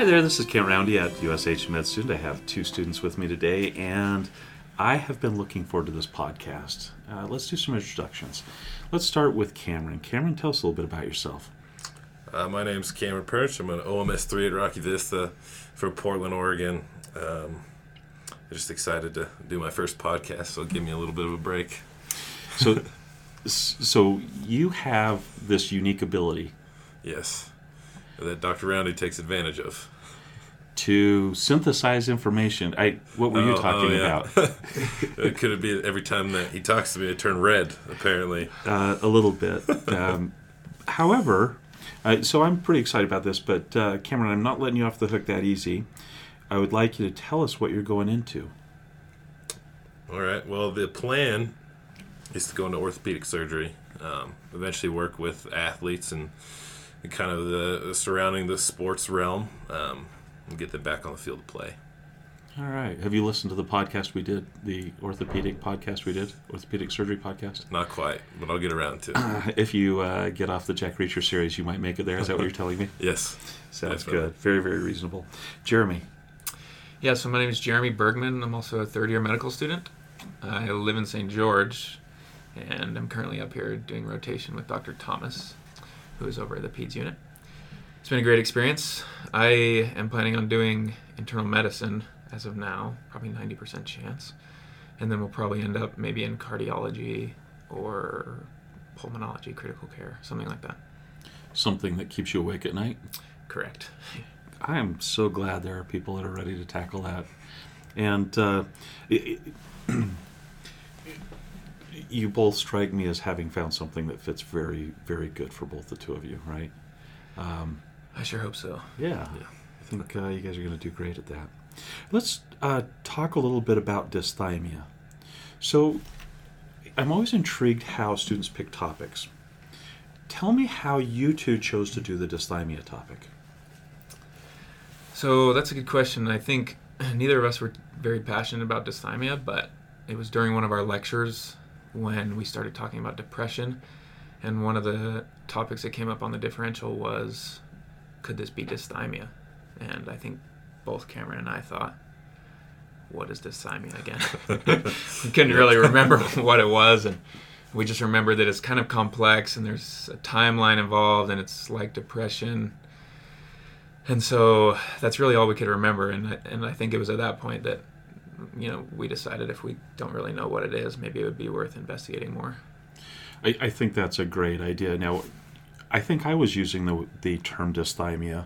Hi there, this is Kent Roundy at USH Med Student. I have two students with me today, and I have been looking forward to this podcast. Uh, let's do some introductions. Let's start with Cameron. Cameron, tell us a little bit about yourself. Uh, my is Cameron Perch. I'm an OMS 3 at Rocky Vista from Portland, Oregon. Um, I'm just excited to do my first podcast, so give me a little bit of a break. So, so you have this unique ability Yes, that Dr. Roundy takes advantage of. to synthesize information. I what were you Oh, oh, talking yeah. about? it could it be every time that he talks to me, I turn red, apparently. uh, a little bit. Um, however, uh, so I'm pretty excited about this, but uh, Cameron, I'm not letting you off the hook that easy. I would like you to tell us what you're going into. All right. Well, the plan is to go into orthopedic surgery. Um, eventually, work with athletes and kind of the, the surrounding the sports realm, um, and get them back on the field to play. All right. Have you listened to the podcast we did, the orthopedic podcast we did, orthopedic surgery podcast? Not quite, but I'll get around to it. Uh, if you uh, get off the Jack Reacher series, you might make it there. Is that what you're telling me? Yes. Sounds Definitely. good. Very, very reasonable. Jeremy. Yeah, so my name is Jeremy Bergman. I'm also a third year medical student. I live in St. George, and I'm currently up here doing rotation with Dr. Thomas, who is over at the PEDS unit. It's been a great experience. I am planning on doing internal medicine as of now, probably 90% chance. And then we'll probably end up maybe in cardiology or pulmonology, critical care, something like that. Something that keeps you awake at night. Correct. I am so glad there are people that are ready to tackle that. And uh, it- it- you both strike me as having found something that fits very, very good for both the two of you, right? Um, I sure hope so. yeah, Yeah. I think uh, you guys are going to do great at that. Let's uh, talk a little bit about dysthymia. So, I'm always intrigued how students pick topics. Tell me how you two chose to do the dysthymia topic. So that's a good question. I think neither of us were very passionate about dysthymia, but it was during one of our lectures when we started talking about depression. And one of the topics that came up on the differential was could this be dysthymia? And I think both Cameron and I thought, what is dysthymia again? we couldn't really remember what it was. And we just remember that it's kind of complex and there's a timeline involved and it's like depression and so that's really all we could remember and I, and I think it was at that point that you know we decided if we don't really know what it is maybe it would be worth investigating more I, I think that's a great idea. Now, I think I was using the the term dysthymia,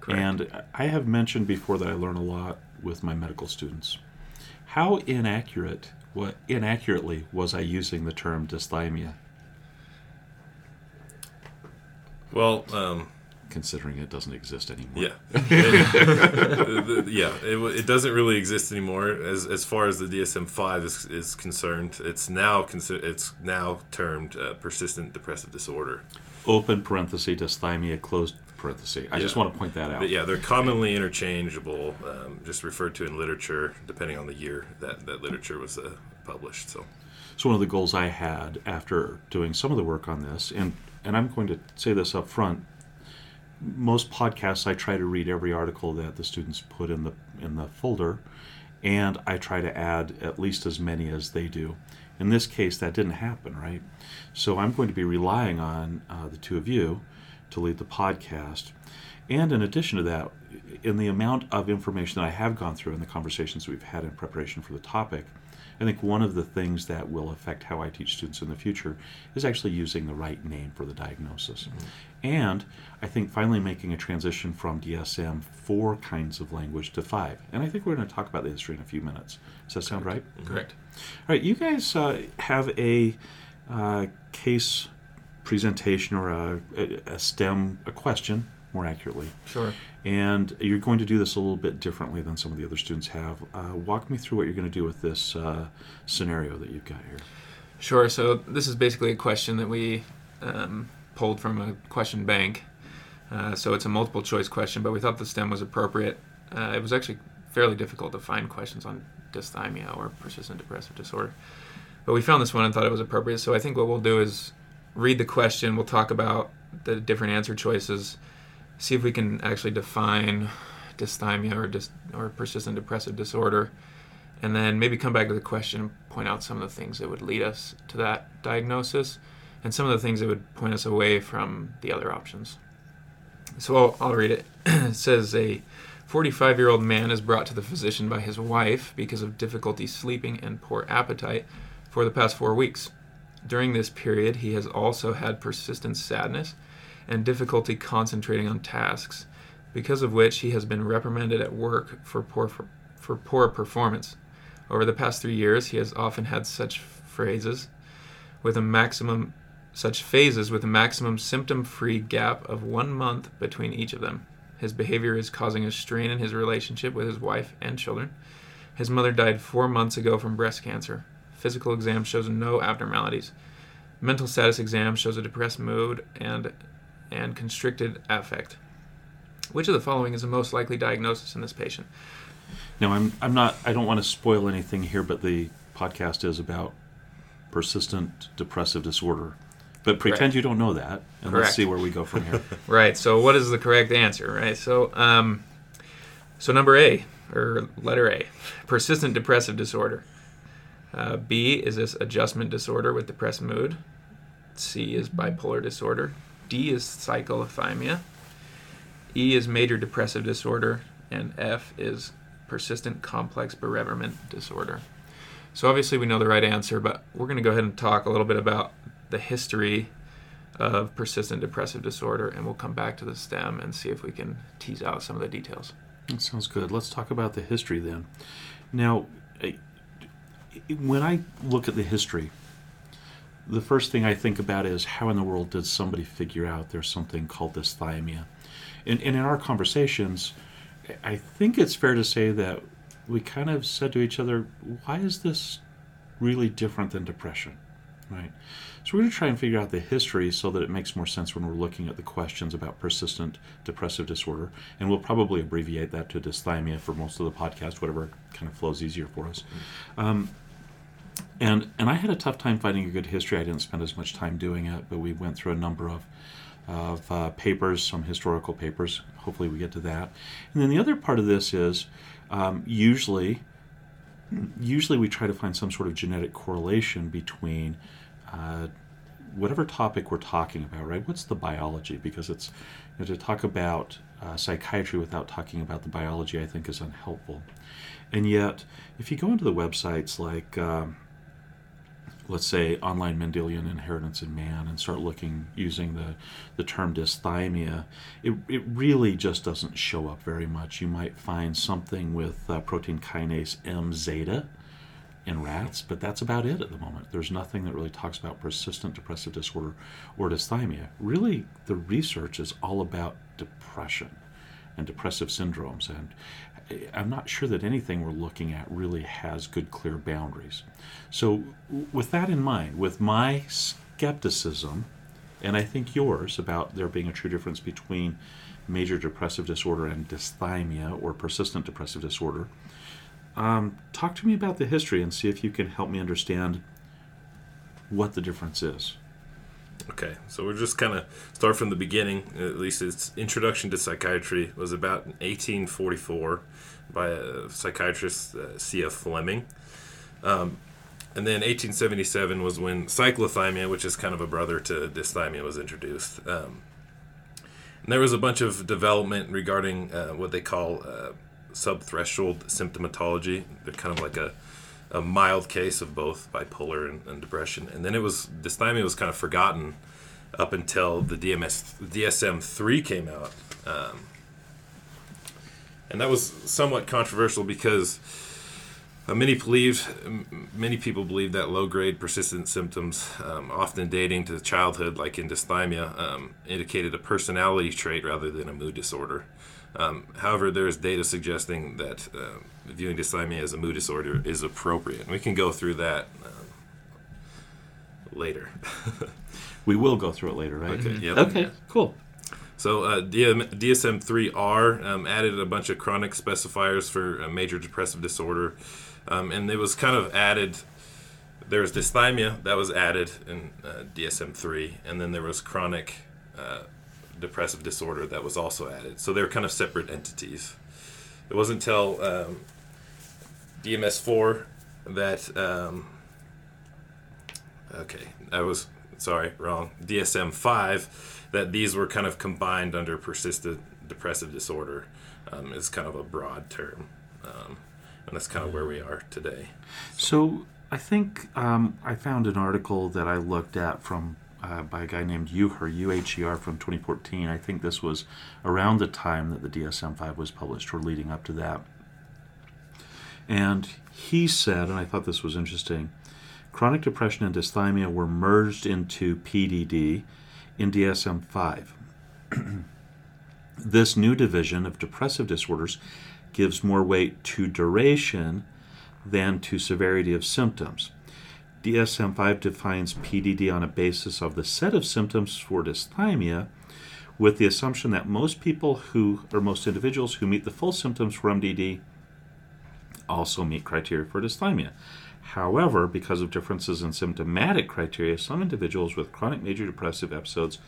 Correct. and I have mentioned before that I learn a lot with my medical students. How inaccurate, what inaccurately was I using the term dysthymia, Well, um, considering it doesn't exist anymore? yeah, It- yeah. It, it doesn't really exist anymore as as far as the DSM five is, is concerned. It's now consider it's now termed uh, persistent depressive disorder. Open parenthesis dysthymia closed parenthesis. I just want to point that out. But yeah, they're commonly interchangeable, um, just referred to in literature, depending on the year that that literature was uh, published. So. So one of the goals I had after doing some of the work on this, and and I'm going to say this up front. Most podcasts, I try to read every article that the students put in the in the folder, and I try to add at least as many as they do. In this case, that didn't happen, right? So I'm going to be relying on uh, the two of you to lead the podcast. And in addition to that, in the amount of information that I have gone through and the conversations we've had in preparation for the topic, I think one of the things that will affect how I teach students in the future is actually using the right name for the diagnosis. And I think finally making a transition from DSM four kinds of language to five. And I think we're going to talk about the history in a few minutes. Does that sound right? correct All right, you guys uh, have a uh, case presentation or a, a, a STEM, a question, more accurately. sure And you're going to do this a little bit differently than some of the other students have. Uh, walk me through what you're going to do with this uh, scenario that you've got here. Sure. So this is basically a question that we um, pulled from a question bank. Uh, so it's a multiple choice question, but we thought the STEM was appropriate. Uh, it was actually fairly difficult to find questions on dysthymia or persistent depressive disorder. But we found this one and thought it was appropriate. So I think what we'll do is read the question. We'll talk about the different answer choices, see if we can actually define dysthymia or dis- or persistent depressive disorder, and then maybe come back to the question and point out some of the things that would lead us to that diagnosis, and some of the things that would point us away from the other options. So I'll, I'll read it. it says a 45 year old man is brought to the physician by his wife because of difficulty sleeping and poor appetite for the past four weeks. During this period, he has also had persistent sadness and difficulty concentrating on tasks, because of which he has been reprimanded at work for poor, for, for poor performance. Over the past three years, he has often had such phrases with a maximum such phases with a maximum symptom-free gap of one month between each of them. His behavior is causing a strain in his relationship with his wife and children. His mother died four months ago from breast cancer. Physical exam shows no abnormalities. Mental status exam shows a depressed mood and and constricted affect. Which of the following is the most likely diagnosis in this patient? Now, I'm I'm not. I don't want to spoil anything here, but the podcast is about persistent depressive disorder. But pretend Correct. you don't know that, and Correct. let's see where we go from here. Right. So, what is the correct answer? Right. So, um, so number A or letter A, persistent depressive disorder. Uh, B is this adjustment disorder with depressed mood. C is bipolar disorder. D is cyclothymia. E is major depressive disorder, and F is persistent complex bereavement disorder. So obviously we know the right answer, but we're going to go ahead and talk a little bit about the history of persistent depressive disorder, and we'll come back to the stem and see if we can tease out some of the details. That sounds good. Let's talk about the history then. Now, when I look at the history, the first thing I think about is how in the world did somebody figure out there's something called dysthymia? And, and in our conversations, I think it's fair to say that we kind of said to each other, why is this really different than depression? Right. So we're going to try and figure out the history so that it makes more sense when we're looking at the questions about persistent depressive disorder. And we'll probably abbreviate that to dysthymia for most of the podcast, whatever kind of flows easier for us. Um, and and I had a tough time finding a good history. I didn't spend as much time doing it, but we went through a number of of uh, papers, some historical papers. Hopefully, we get to that. And then the other part of this is um, usually usually we try to find some sort of genetic correlation between uh, whatever topic we're talking about, right? What's the biology? Because it's you know, to talk about uh, psychiatry without talking about the biology, I think, is unhelpful. And yet, if you go into the websites like um, let's say online Mendelian inheritance in man and start looking using the, the term dysthymia, it, it really just doesn't show up very much. You might find something with uh, protein kinase M zeta in rats, but that's about it at the moment. There's nothing that really talks about persistent depressive disorder or dysthymia. Really, the research is all about depression and depressive syndromes and I'm not sure that anything we're looking at really has good, clear boundaries. So, with that in mind, with my skepticism, and I think yours about there being a true difference between major depressive disorder and dysthymia or persistent depressive disorder, um, talk to me about the history and see if you can help me understand what the difference is. Okay, so we're just kind of start from the beginning. At least its introduction to psychiatry was about 1844 by a psychiatrist uh, C.F. Flemming. Um, and then 1877 was when cyclothymia, which is kind of a brother to dysthymia, was introduced. Um, and there was a bunch of development regarding uh, what they call uh, subthreshold symptomatology. They're kind of like a a mild case of both bipolar and, and depression. And then it was dysthymia was kind of forgotten up until the DMS DSM three came out, um, and that was somewhat controversial because uh, many believed m- many people believe that low grade persistent symptoms, um, often dating to childhood, like in dysthymia, um, indicated a personality trait rather than a mood disorder. Um, however, there is data suggesting that uh, viewing dysthymia as a mood disorder is appropriate. And we can go through that um, later. We will go through it later, right? Okay, yep. Okay, cool. So uh, DSM 3R um, added a bunch of chronic specifiers for uh, major depressive disorder. Um, and it was kind of added. There was dysthymia that was added in uh, DSM 3, and then there was chronic uh, depressive disorder that was also added. So they're kind of separate entities. It wasn't until um, DMS four that um, okay, I was sorry wrong DSM five that these were kind of combined under persistent depressive disorder um, is kind of a broad term, um, and that's kind of where we are today. So I think um, I found an article that I looked at from uh, by a guy named Uher, U-H-E-R, from 2014. I think this was around the time that the DSM-5 was published, or leading up to that. And he said, and I thought this was interesting, chronic depression and dysthymia were merged into PDD in DSM-5. this new division of depressive disorders gives more weight to duration than to severity of symptoms. DSM 5 defines PDD on a basis of the set of symptoms for dysthymia, with the assumption that most people who, or most individuals who meet the full symptoms for MDD, also meet criteria for dysthymia. However, because of differences in symptomatic criteria, some individuals with chronic major depressive episodes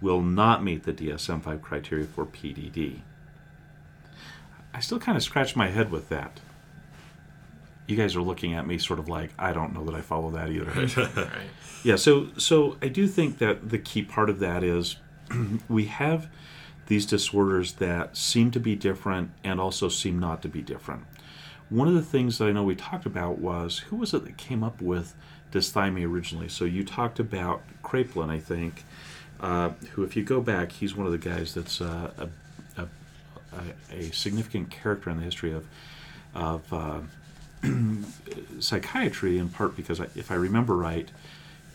will not meet the DSM 5 criteria for PDD. I still kind of scratch my head with that you guys are looking at me sort of like I don't know that I follow that either. right. Yeah, so so I do think that the key part of that is we have these disorders that seem to be different and also seem not to be different. One of the things that I know we talked about was who was it that came up with dysthymia originally? So you talked about Kraepelin, I think, uh, who, if you go back, he's one of the guys that's uh, a, a, a, significant character in the history of of uh, psychiatry in part because I, if I remember right,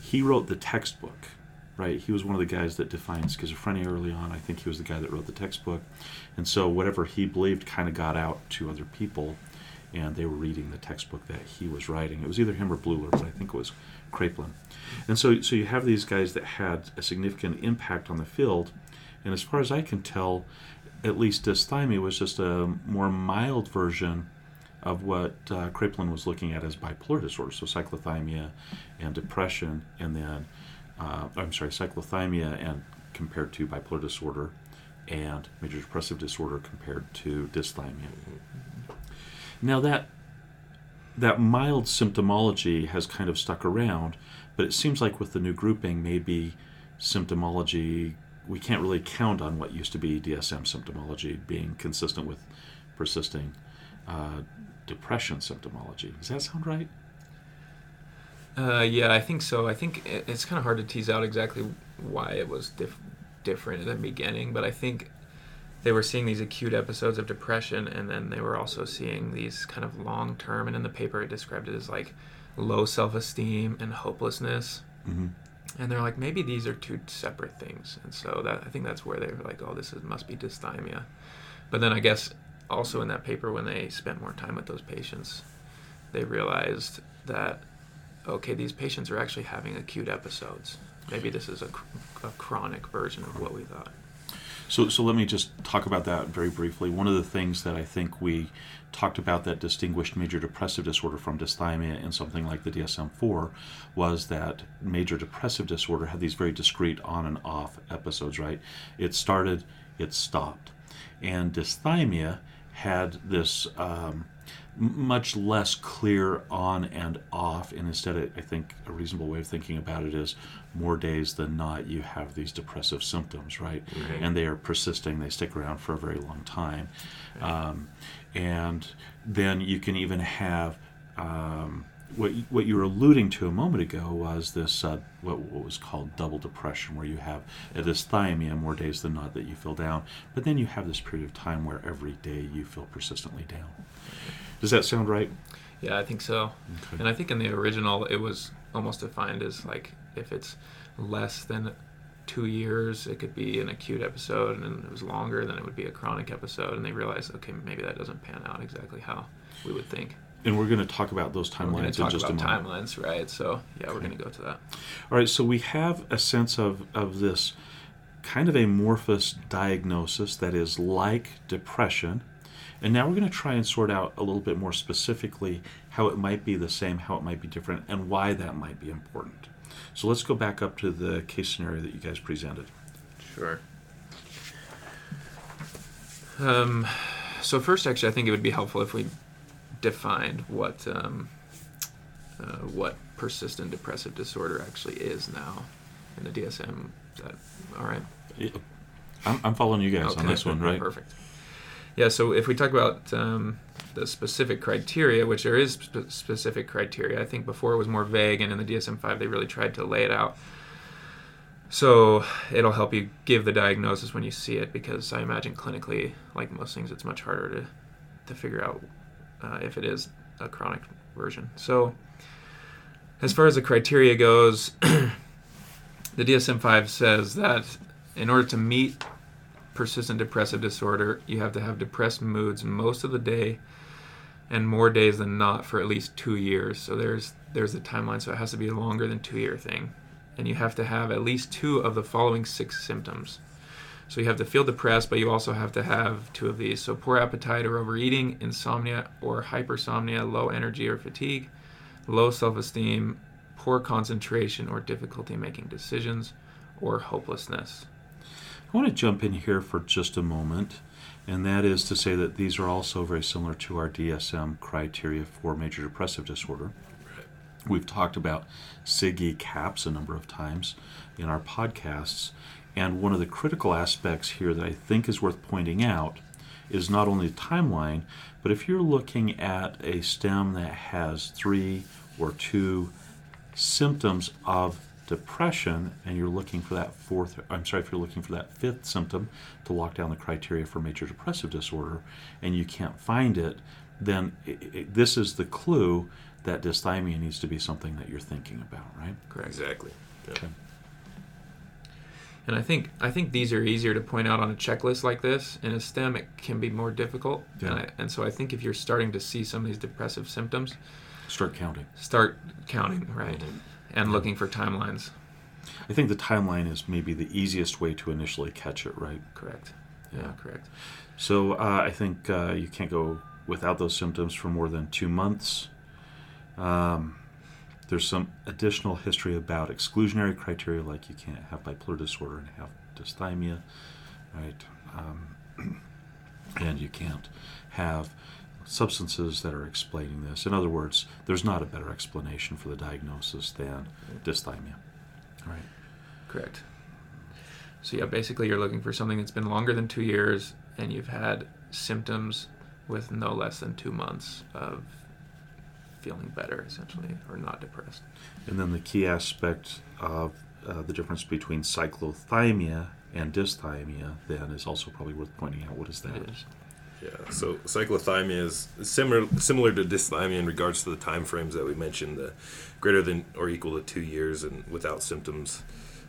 he wrote the textbook. Right, he was one of the guys that defined schizophrenia early on. I think he was the guy that wrote the textbook, and so whatever he believed kind of got out to other people, and they were reading the textbook that he was writing. It was either him or Bleuler, but I think it was Kraepelin. And so, so you have these guys that had a significant impact on the field, and as far as I can tell, at least dysthymia was just a more mild version of what uh, Kraepelin was looking at as bipolar disorder, so cyclothymia and depression, and then uh, I'm sorry, cyclothymia and compared to bipolar disorder, and major depressive disorder compared to dysthymia. Now that that mild symptomology has kind of stuck around, but it seems like with the new grouping, maybe symptomology we can't really count on what used to be DSM symptomology being consistent with persisting uh, depression symptomology. Does that sound right? Uh, yeah, I think so. I think it's kind of hard to tease out exactly why it was dif- different in the beginning, but I think they were seeing these acute episodes of depression, and then they were also seeing these kind of long term. And in the paper, it described it as like low self esteem and hopelessness. Mm-hmm. And they're like, maybe these are two separate things. And so that I think that's where they were like, oh, this is, must be dysthymia. But then I guess also in that paper when they spent more time with those patients they realized that okay these patients are actually having acute episodes maybe this is a, a chronic version of what we thought so, so let me just talk about that very briefly. One of the things that I think we talked about that distinguished major depressive disorder from dysthymia in something like the DSM 4 was that major depressive disorder had these very discrete on and off episodes, right? It started, it stopped. And dysthymia had this um, much less clear on and off, and instead, I think a reasonable way of thinking about it is more days than not you have these depressive symptoms, right? right. And they are persisting; they stick around for a very long time, um, and then you can even have. Um, what what you were alluding to a moment ago was this uh, what, what was called double depression, where you have a dysthymia more days than not that you feel down, but then you have this period of time where every day you feel persistently down. Does that sound right? Yeah, I think so. Okay. And I think in the original it was almost defined as like if it's less than two years, it could be an acute episode, and it was longer, then it would be a chronic episode. And they realized, okay, maybe that doesn't pan out exactly how we would think and we're going to talk about those timelines in just a moment. Timelines, right? So yeah, okay. we're going to go to that. All right. So we have a sense of of this kind of amorphous diagnosis that is like depression, and now we're going to try and sort out a little bit more specifically how it might be the same, how it might be different, and why that might be important. So let's go back up to the case scenario that you guys presented. Sure. Um, so first, actually, I think it would be helpful if we defined what um, uh, what persistent depressive disorder actually is now in the DSM. That all right? I'm, I'm following you guys on this one, right? Perfect. Yeah, so if we talk about um, the specific criteria, which there is sp- specific criteria, I think before it was more vague, and in the DSM 5 they really tried to lay it out. So it'll help you give the diagnosis when you see it, because I imagine clinically, like most things, it's much harder to, to figure out uh, if it is a chronic version. So as far as the criteria goes, the DSM 5 says that in order to meet persistent depressive disorder, you have to have depressed moods most of the day and more days than not for at least two years. So there's there's the timeline. So it has to be a longer than two year thing, and you have to have at least two of the following six symptoms. So you have to feel depressed, but you also have to have two of these. So poor appetite or overeating, insomnia or hypersomnia, low energy or fatigue, low self-esteem, poor concentration or difficulty making decisions, or hopelessness. I want to jump in here for just a moment, and that is to say that these are also very similar to our DSM criteria for major depressive disorder. We've talked about SIGECAPS a number of times in our podcasts, and one of the critical aspects here that I think is worth pointing out is not only the timeline, but if you're looking at a stem that has three or two symptoms of depression and you're looking for that fourth I'm sorry if you're looking for that fifth symptom to lock down the criteria for major depressive disorder and you can't find it then i i this is the clue that dysthymia needs to be something that you're thinking about right Correct. Exactly. Yeah. Okay. And I think I think these are easier to point out on a checklist like this. In a STEM, it can be more difficult. Yeah. And, I, and so I think if you're starting to see some of these depressive symptoms, start counting start counting, right, Mm-hmm. and looking for timelines. I think the timeline is maybe the easiest way to initially catch it right Correct. Yeah, Yeah. correct. So uh, I think uh, you can't go without those symptoms for more than two months. Um, there's some additional history about exclusionary criteria, like you can't have bipolar disorder and have dysthymia, right? Um, and you can't have substances that are explaining this. In other words, there's not a better explanation for the diagnosis than dysthymia, right? Correct. So yeah, basically you're looking for something that's been longer than two years, and you've had symptoms with no less than two months of feeling better, essentially, or not depressed. And then the key aspect of uh, the difference between cyclothymia and dysthymia then is also probably worth pointing out. What is that? It is. Yeah, so cyclothymia is similar similar to dysthymia in regards to the time frames that we mentioned, the greater than or equal to two years and without symptoms,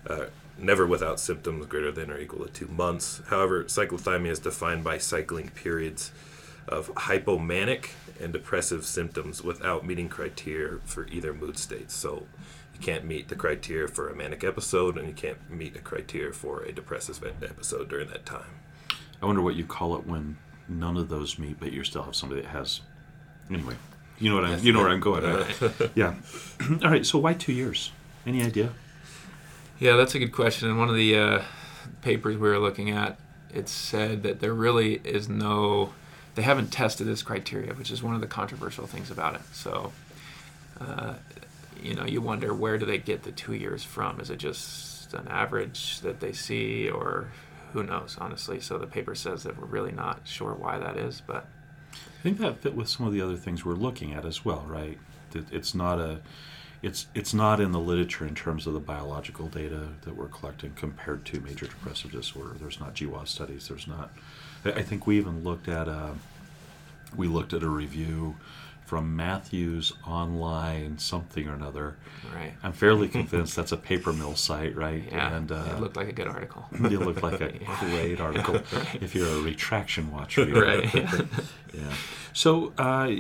uh, never without symptoms greater than or equal to two months. However, cyclothymia is defined by cycling periods of hypomanic and depressive symptoms without meeting criteria for either mood state. So you can't meet the criteria for a manic episode, and you can't meet a criteria for a depressive episode during that time. I wonder what you call it when none of those meet, but you still have somebody that has. Anyway, you know what I'm. You know where I'm going. Right? yeah. All right. So why two years? Any idea? Yeah, that's a good question. In one of the uh, papers we were looking at, it said that there really is no, they haven't tested this criteria, which is one of the controversial things about it. So, uh, you know, you wonder where do they get the two years from? Is it just an average that they see, or who knows, honestly? So the paper says that we're really not sure why that is, but I think that fit with some of the other things we're looking at as well, right? It's not a, it's it's not in the literature in terms of the biological data that we're collecting compared to major depressive disorder. There's not GWAS studies. There's not. I think we even looked at a, we looked at a review from Matthews online something or another. right. I'm fairly convinced that's a paper mill site, right? Yeah, and uh, it looked like a good article. it looked like a Yeah. great article if you're a retraction watcher. right. Yeah. So, uh,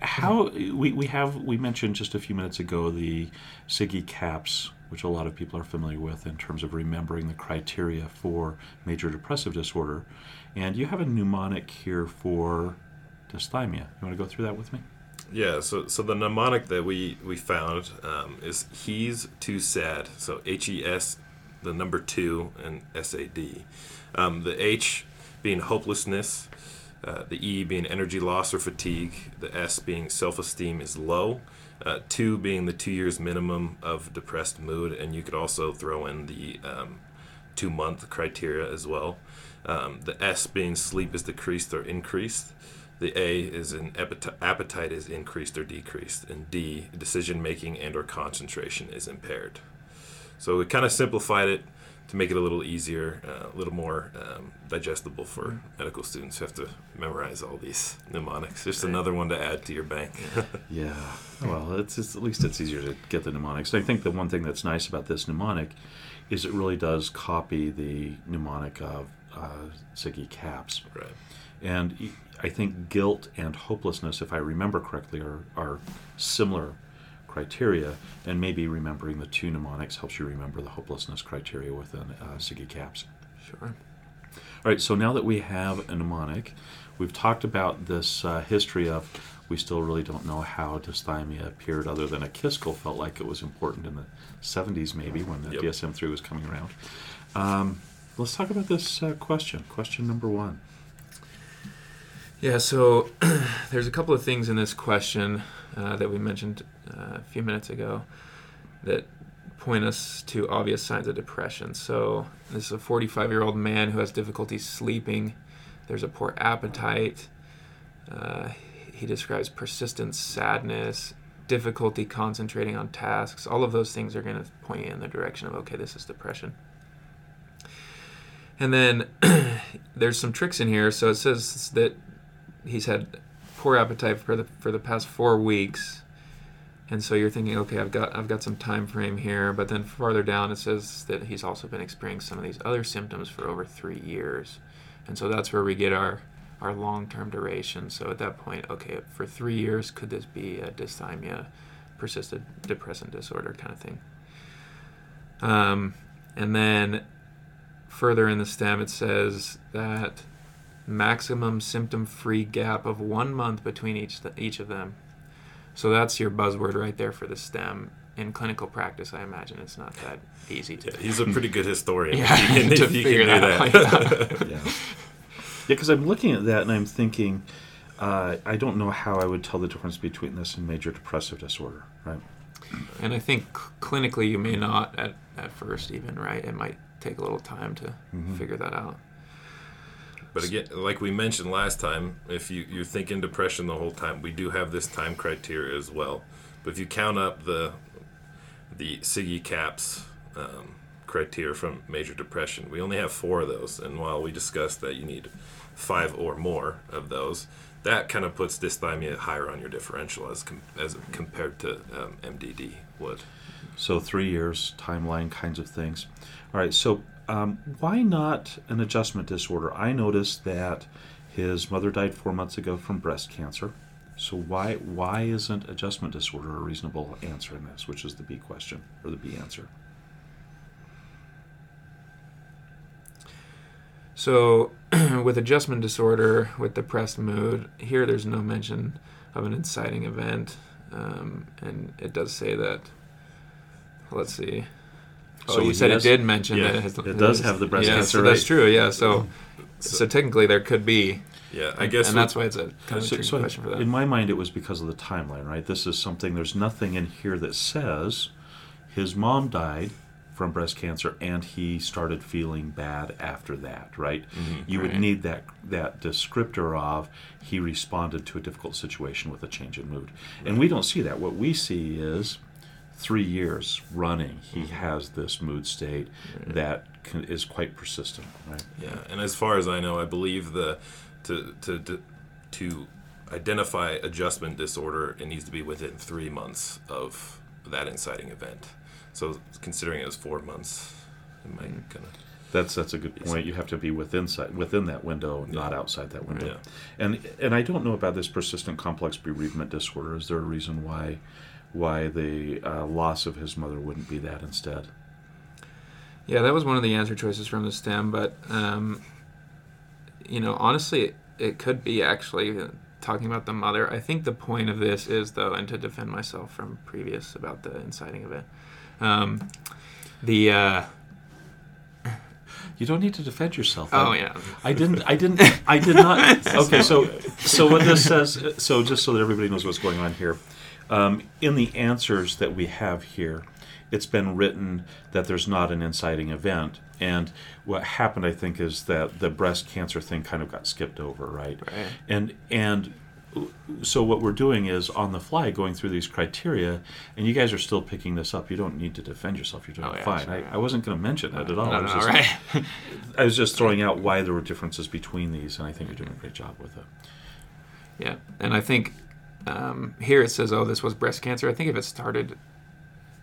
how we, we have we mentioned just a few minutes ago the SIGECAPS, which a lot of people are familiar with in terms of remembering the criteria for major depressive disorder, and you have a mnemonic here for dysthymia. You want to go through that with me? Yeah, so so the mnemonic that we we found um, is he's too sad. So H E S, the number two, and S A D. Um, the H being hopelessness, uh, the E being energy loss or fatigue, the S being self esteem is low, uh, two being the two years minimum of depressed mood, and you could also throw in the um, two month criteria as well. Um, the S being sleep is decreased or increased. The A is an appetite, appetite is increased or decreased, and D decision making and or concentration is impaired. So we kind of simplified it to make it a little easier, uh, a little more um, digestible for medical students who have to memorize all these mnemonics. Just another one to add to your bank. Yeah. Well, it's, it's at least it's easier to get the mnemonics. I think the one thing that's nice about this mnemonic is it really does copy the mnemonic of uh, Caps. right. And I think guilt and hopelessness, if I remember correctly, are, are similar criteria. And maybe remembering the two mnemonics helps you remember the hopelessness criteria within uh, Caps. Sure. All right, so now that we have a mnemonic, we've talked about this uh, history of we still really don't know how dysthymia appeared, other than Akiskal felt like it was important in the 70s, maybe, when the Yep. DSM 3 was coming around. Um, let's talk about this uh, question. Question number one. Yeah, so there's a couple of things in this question uh, that we mentioned uh, a few minutes ago that point us to obvious signs of depression. So this is a 45 year old man who has difficulty sleeping. There's a poor appetite. Uh, he describes persistent sadness, difficulty concentrating on tasks. All of those things are going to point you in the direction of okay, this is depression. And then there's some tricks in here. So it says that he's had poor appetite for the for the past four weeks, and so you're thinking, okay, I've got I've got some time frame here. But then farther down it says that he's also been experiencing some of these other symptoms for over three years, and so that's where we get our our long term duration. So at that point, okay, for three years, could this be a dysthymia, persistent depressant disorder kind of thing? Um, and then further in the stem, it says that maximum symptom free gap of one month between each each of them. So that's your buzzword right there for the stem. In clinical practice, I imagine it's not that easy to. Yeah, he's a pretty good historian. Yeah, if you can, to if you figure can do that that. out. Yeah. yeah, because I'm looking at that and I'm thinking, uh, I don't know how I would tell the difference between this and major depressive disorder, right? And I think cl- clinically, you may not at, at first even right. It might take a little time to Mhm. figure that out. But again, like we mentioned last time, if you, you're thinking depression the whole time, we do have this time criteria as well. But if you count up the the SIGECAPS um, criteria from major depression, we only have four of those. And while we discussed that you need five or more of those, that kind of puts dysthymia higher on your differential as com- as compared to um, MDD would. So three years, timeline kinds of things. All right, so um, why not an adjustment disorder? I noticed that his mother died four months ago from breast cancer. So why why isn't adjustment disorder a reasonable answer in this, which is the B question or the B answer? So, with adjustment disorder, with depressed mood, here there's no mention of an inciting event, um, and it does say that. Let's see. Oh, So you said yes, it did mention yeah, that it, has, it does have the breast yeah, cancer, So that's right? true. Yeah. So, So- so, technically there could be. Yeah, I guess and what- that's why it's a kind of So, tricky so question for that. in my mind, it was because of the timeline, right? This is something. There's nothing in here that says his mom died from breast cancer and he started feeling bad after that, right? Mm-hmm, you would Right. need that that descriptor of he responded to a difficult situation with a change in mood, and we don't see that. What we see is three years running, he has this mood state that can, is quite persistent, right? Yeah, and as far as I know, I believe the to to to, to identify adjustment disorder, it needs to be within three months of that inciting event. So considering it was four months, it might Mm. kind of That's that's a good point. You have to be within within that window, not outside that window. Yeah. And and I don't know about this persistent complex bereavement disorder. Is there a reason why why the uh, loss of his mother wouldn't be that instead? Yeah, that was one of the answer choices from the stem, but um, you know, honestly, it, it could be actually uh, talking about the mother. I think the point of this is though, and to defend myself from previous about the inciting event, um, the uh, You don't need to defend yourself. Oh I- yeah. I didn't. I didn't. I did not. Okay, so so what this says. So just so that everybody knows what's going on here, um, in the answers that we have here, it's been written that there's not an inciting event, and what happened, I think, is that the breast cancer thing kind of got skipped over, right? Right. And and so what we're doing is on the fly going through these criteria, and you guys are still picking this up. You don't need to defend yourself. You're doing Oh, yeah, fine. sure, I, yeah. I wasn't going to mention that at all. I No, was just- right. I was just throwing out why there were differences between these, and I think you're doing a great job with it. Yeah, and I think um, here it says, "Oh, this was breast cancer." I think if it started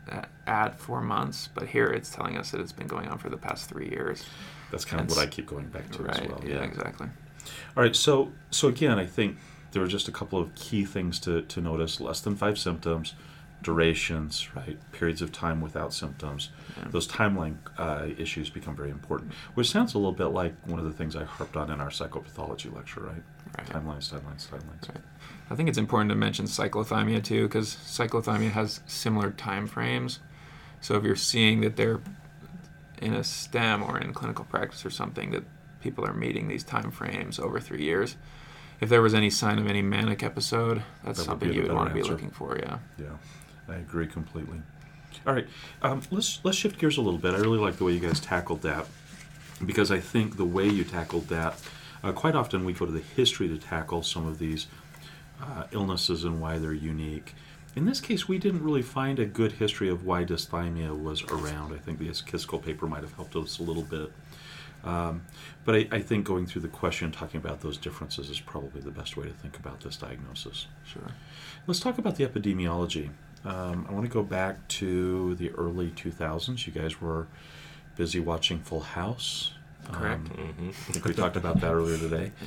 at, at four months, but here it's telling us that it's been going on for the past three years. That's kind of what I keep going back to Right? as well. yeah, exactly. All right. So so again, I think there are just a couple of key things to, to notice: less than five symptoms, durations, right? Periods of time without symptoms. Yeah. Those timeline uh, issues become very important, which sounds a little bit like one of the things I harped on in our psychopathology lecture, right? Right. Timelines, timelines, timelines. Right. I think it's important to mention cyclothymia too, because cyclothymia has similar time frames. So if you're seeing that they're in a STEM or in clinical practice or something that people are meeting these time frames over three years, if there was any sign of any manic episode, that's That something be you would want to better be looking for. Yeah. Yeah, I agree completely. All right, um, let's let's shift gears a little bit. I really like the way you guys tackled that because I think the way you tackled that, uh, quite often we go to the history to tackle some of these uh, illnesses and why they're unique. In this case, we didn't really find a good history of why dysthymia was around. I think the Akiskal paper might have helped us a little bit. Um, but I, I think going through the question, talking about those differences, is probably the best way to think about this diagnosis. Sure. Let's talk about the epidemiology. Um, I want to go back to the early 2000s. You guys were busy watching Full House. Correct. Um, hmm I think we talked about that earlier today.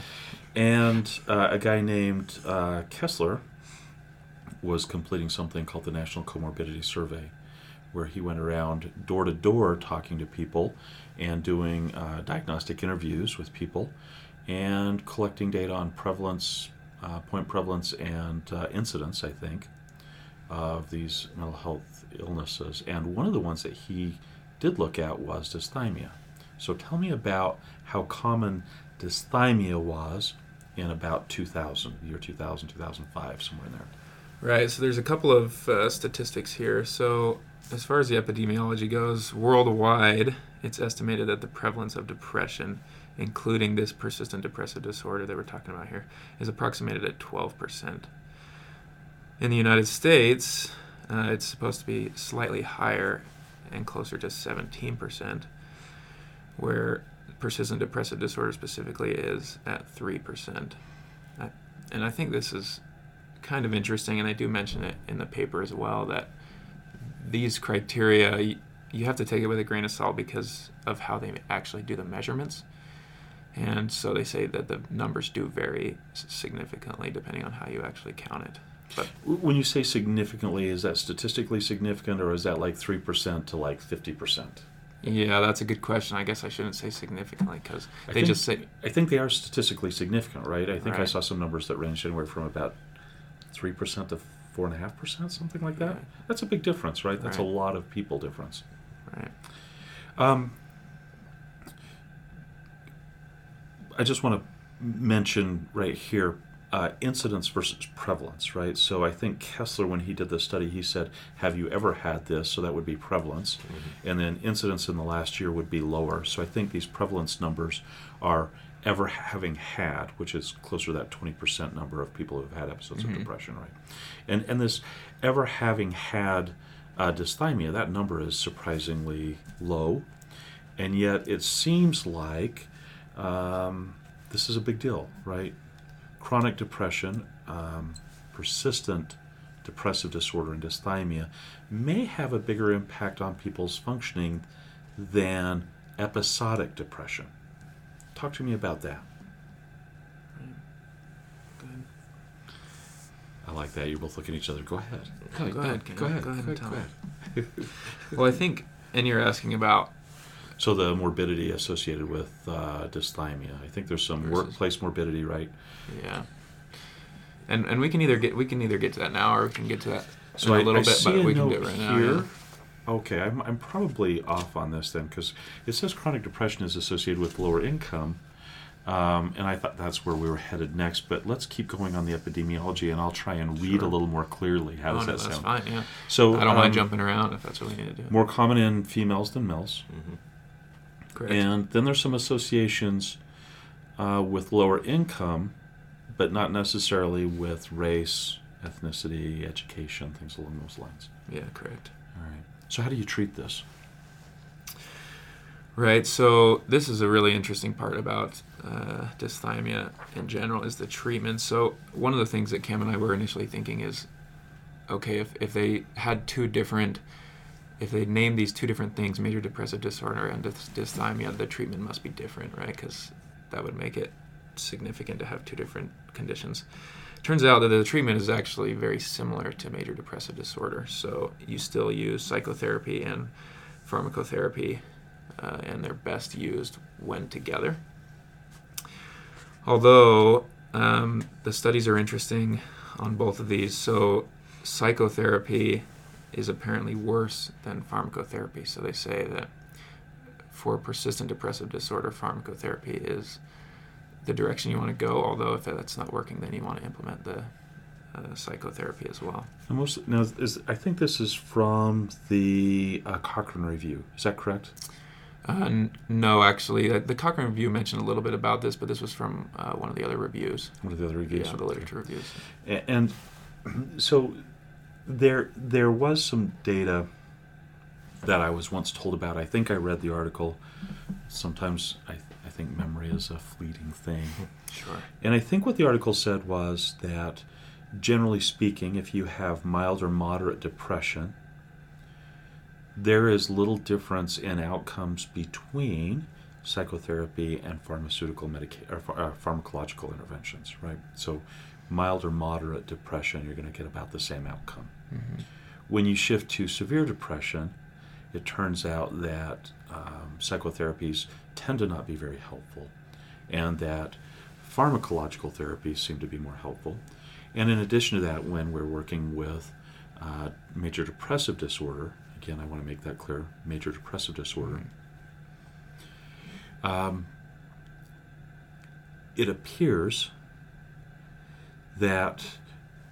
And uh, a guy named uh, Kessler was completing something called the National Comorbidity Survey, where he went around door to door talking to people and doing uh, diagnostic interviews with people and collecting data on prevalence, uh, point prevalence, and uh, incidence, I think, of these mental health illnesses. And one of the ones that he did look at was dysthymia. So tell me about how common dysthymia was in about 2000, the year 2000, 2005, somewhere in there. Right. So there's a couple of uh, statistics here. So as far as the epidemiology goes, worldwide, it's estimated that the prevalence of depression, including this persistent depressive disorder that we're talking about here, is approximated at 12%. In the United States, uh, it's supposed to be slightly higher and closer to 17%, where persistent depressive disorder specifically is at 3%. I, and I think this is kind of interesting, and I do mention it in the paper as well, that these criteria, you have to take it with a grain of salt because of how they actually do the measurements. And so they say that the numbers do vary significantly depending on how you actually count it. But When you say significantly, is that statistically significant or is that like 3% to like 50%? Yeah, that's a good question. I guess I shouldn't say significantly because they think- just say I think they are statistically significant, right? I think I saw some numbers that ranged anywhere from about 3% to 4.5%, something like that. Right. That's a big difference, right? That's a lot of people difference. right. Um, I just want to mention right here uh, incidence versus prevalence, right? So I think Kessler, when he did this study, he said, Have you ever had this? So that would be prevalence. And then incidence in the last year would be lower. So I think these prevalence numbers are ever having had, which is closer to that 20% number of people who've had episodes of Mhm. depression, right? And, and this ever having had uh, dysthymia, that number is surprisingly low. And yet it seems like um, this is a big deal, right? Chronic depression, um, persistent depressive disorder, and dysthymia may have a bigger impact on people's functioning than episodic depression. Talk to me about that. Go. I like that. You're both looking at each other. Go ahead. Oh, go ahead, Go ahead. Go ahead and tell me. ahead. Well, I think, and you're asking about So the morbidity associated with uh, dysthymia. I think there's some Versus- workplace morbidity, right? Yeah. And and we can either get we can either get to that now or we can get to that So in I, a little I bit, but we can do it right now. here yeah. Okay, I'm, I'm probably off on this then because it says chronic depression is associated with lower income. Um, and I thought that's where we were headed next. But let's keep going on the epidemiology, and I'll try and read Sure. a little more clearly. How oh, does no, that that's sound? fine. Yeah. So I don't um, mind jumping around if that's what we need to do. More common in females than males, Correct. and then there's some associations uh, with lower income, but not necessarily with race, ethnicity, education, things along those lines. yeah, correct. All right. So how do you treat this? Right. So this is a really interesting part about uh, dysthymia in general is the treatment. So one of the things that Cam and I were initially thinking is, okay, if if they had two different, if they name these two different things, major depressive disorder and dys- dysthymia, the treatment must be different, right? Because that would make it significant to have two different conditions. Turns out that the treatment is actually very similar to major depressive disorder. So you still use psychotherapy and pharmacotherapy, uh, and they're best used when together. Although um, the studies are interesting on both of these, so psychotherapy is apparently worse than pharmacotherapy. So they say that for persistent depressive disorder, pharmacotherapy is the direction you want to go. Although if that's not working, then you want to implement the uh, psychotherapy as well. And most now is I think this is from the uh, Cochrane review. Is that correct? Uh, n- no, actually, uh, the Cochrane review mentioned a little bit about this, but this was from uh, one of the other reviews. One of the other reviews. Yeah, the literature reviews. A- And so there there was some data that I was once told about. I think I read the article. Sometimes I, I think memory is a fleeting thing. Sure. And I think what the article said was that, generally speaking, if you have mild or moderate depression, there is little difference in outcomes between psychotherapy and pharmaceutical medica- or ph- uh, pharmacological interventions, right? So, mild or moderate depression, you're going to get about the same outcome. Hmm When you shift to severe depression, it turns out that um, psychotherapies tend to not be very helpful, and that pharmacological therapies seem to be more helpful. And in addition to that, when we're working with uh, major depressive disorder, again, I want to make that clear major depressive disorder, um, it appears that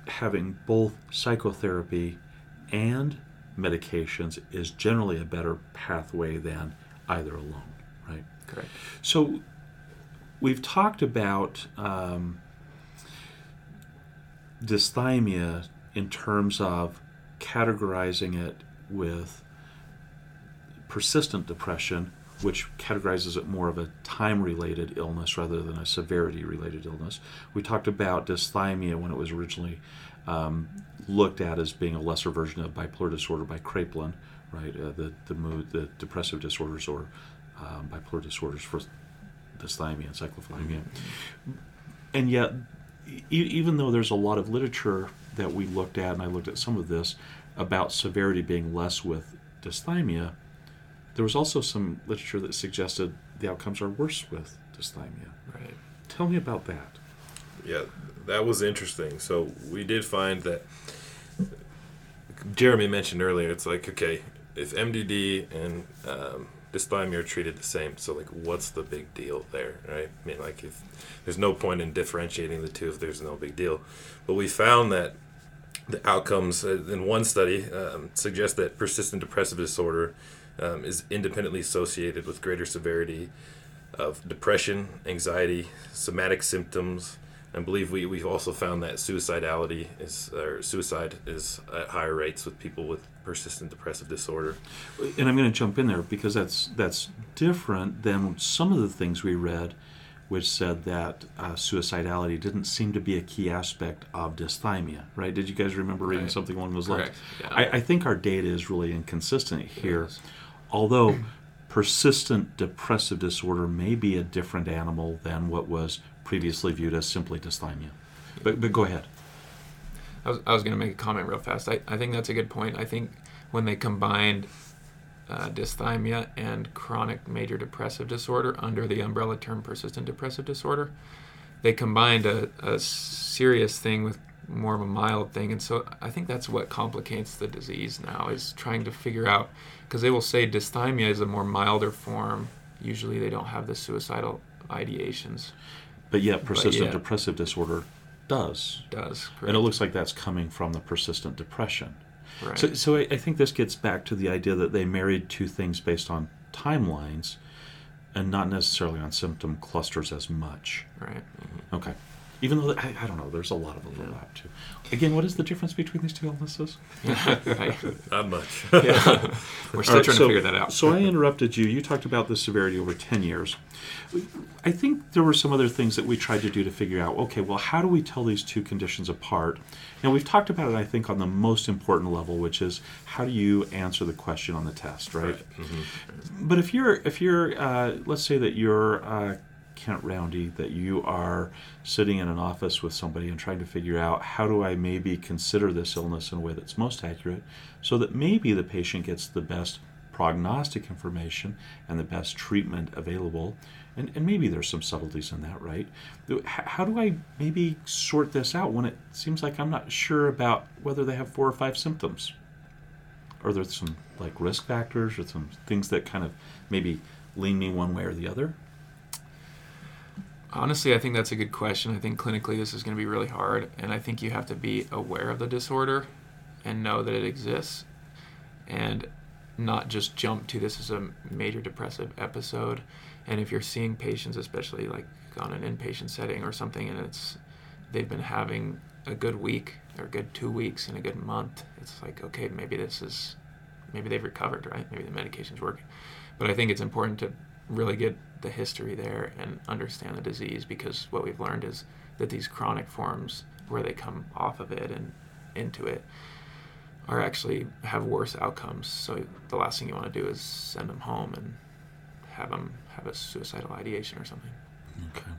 having both psychotherapy and medications is generally a better pathway than either alone, right? Correct. So we've talked about um, dysthymia in terms of categorizing it with persistent depression, which categorizes it more of a time related illness rather than a severity related illness. We talked about dysthymia when it was originally um, looked at as being a lesser version of bipolar disorder by Kraepelin, right? Uh, the, the mood, the depressive disorders or um, bipolar disorders for dysthymia and cyclothymia. And yet, e- even though there's a lot of literature that we looked at, and I looked at some of this about severity being less with dysthymia, there was also some literature that suggested the outcomes are worse with dysthymia. Right. Tell me about that. Yeah, that was interesting. So we did find that Jeremy mentioned earlier. It's like okay, if MDD and um, dysthymia are treated the same, so like, what's the big deal there, right? I mean, like, if there's no point in differentiating the two if there's no big deal. But we found that the outcomes uh, in one study um, suggest that persistent depressive disorder um, is independently associated with greater severity of depression, anxiety, somatic symptoms. I believe we, we've also found that suicidality is or suicide is at higher rates with people with persistent depressive disorder. And I'm going to jump in there because that's that's different than some of the things we read, which said that uh, suicidality didn't seem to be a key aspect of dysthymia. Right? Did you guys remember reading Right. something along those lines? Yeah. I, I think our data is really inconsistent here. is. Although persistent depressive disorder may be a different animal than what was previously viewed as simply dysthymia. But, but go ahead. I was, I was going to make a comment real fast. I, I think that's a good point. I think when they combined uh, dysthymia and chronic major depressive disorder under the umbrella term persistent depressive disorder, they combined a, a serious thing with more of a mild thing, and so I think that's what complicates the disease now is trying to figure out because they will say dysthymia is a more milder form. Usually, they don't have the suicidal ideations. But yet, persistent yet- depressive disorder does. Does And it looks like that's coming from the persistent depression. right. So, so I, I think this gets back to the idea that they married two things based on timelines and not necessarily on symptom clusters as much. right. Mm-hmm. Okay. Even though, I, I don't know, there's a lot of overlap too. Again, what is the difference between these two illnesses? Not much. Yeah. We're still All right, trying so- to figure that out. So I interrupted you. You talked about the severity over 10 years. I think there were some other things that we tried to do to figure out okay, well, how do we tell these two conditions apart? Now, we've talked about it, I think, on the most important level, which is how do you answer the question on the test, right? But if you're, if you're, uh, let's say that you're uh, Kent Roundy, that you are sitting in an office with somebody and trying to figure out how do I maybe consider this illness in a way that's most accurate, so that maybe the patient gets the best prognostic information and the best treatment available. And, and maybe there's some subtleties in that, right? How do I maybe sort this out when it seems like I'm not sure about whether they have four or five symptoms? Are there some like risk factors or some things that kind of maybe lean me one way or the other? Honestly, I think that's a good question. I think clinically this is going to be really hard, and I think you have to be aware of the disorder and know that it exists, and not just jump to this is a major depressive episode. And if you're seeing patients, especially like on an inpatient setting or something, and it's they've been having a good week or a good two weeks and a good month, it's like okay, maybe this is maybe they've recovered, right? Maybe the medication's working. But I think it's important to really get the history there and understand the disease because what we've learned is that these chronic forms where they come off of it and into it are actually have worse outcomes. So the last thing you want to do is send them home and have them have a suicidal ideation or something. Okay.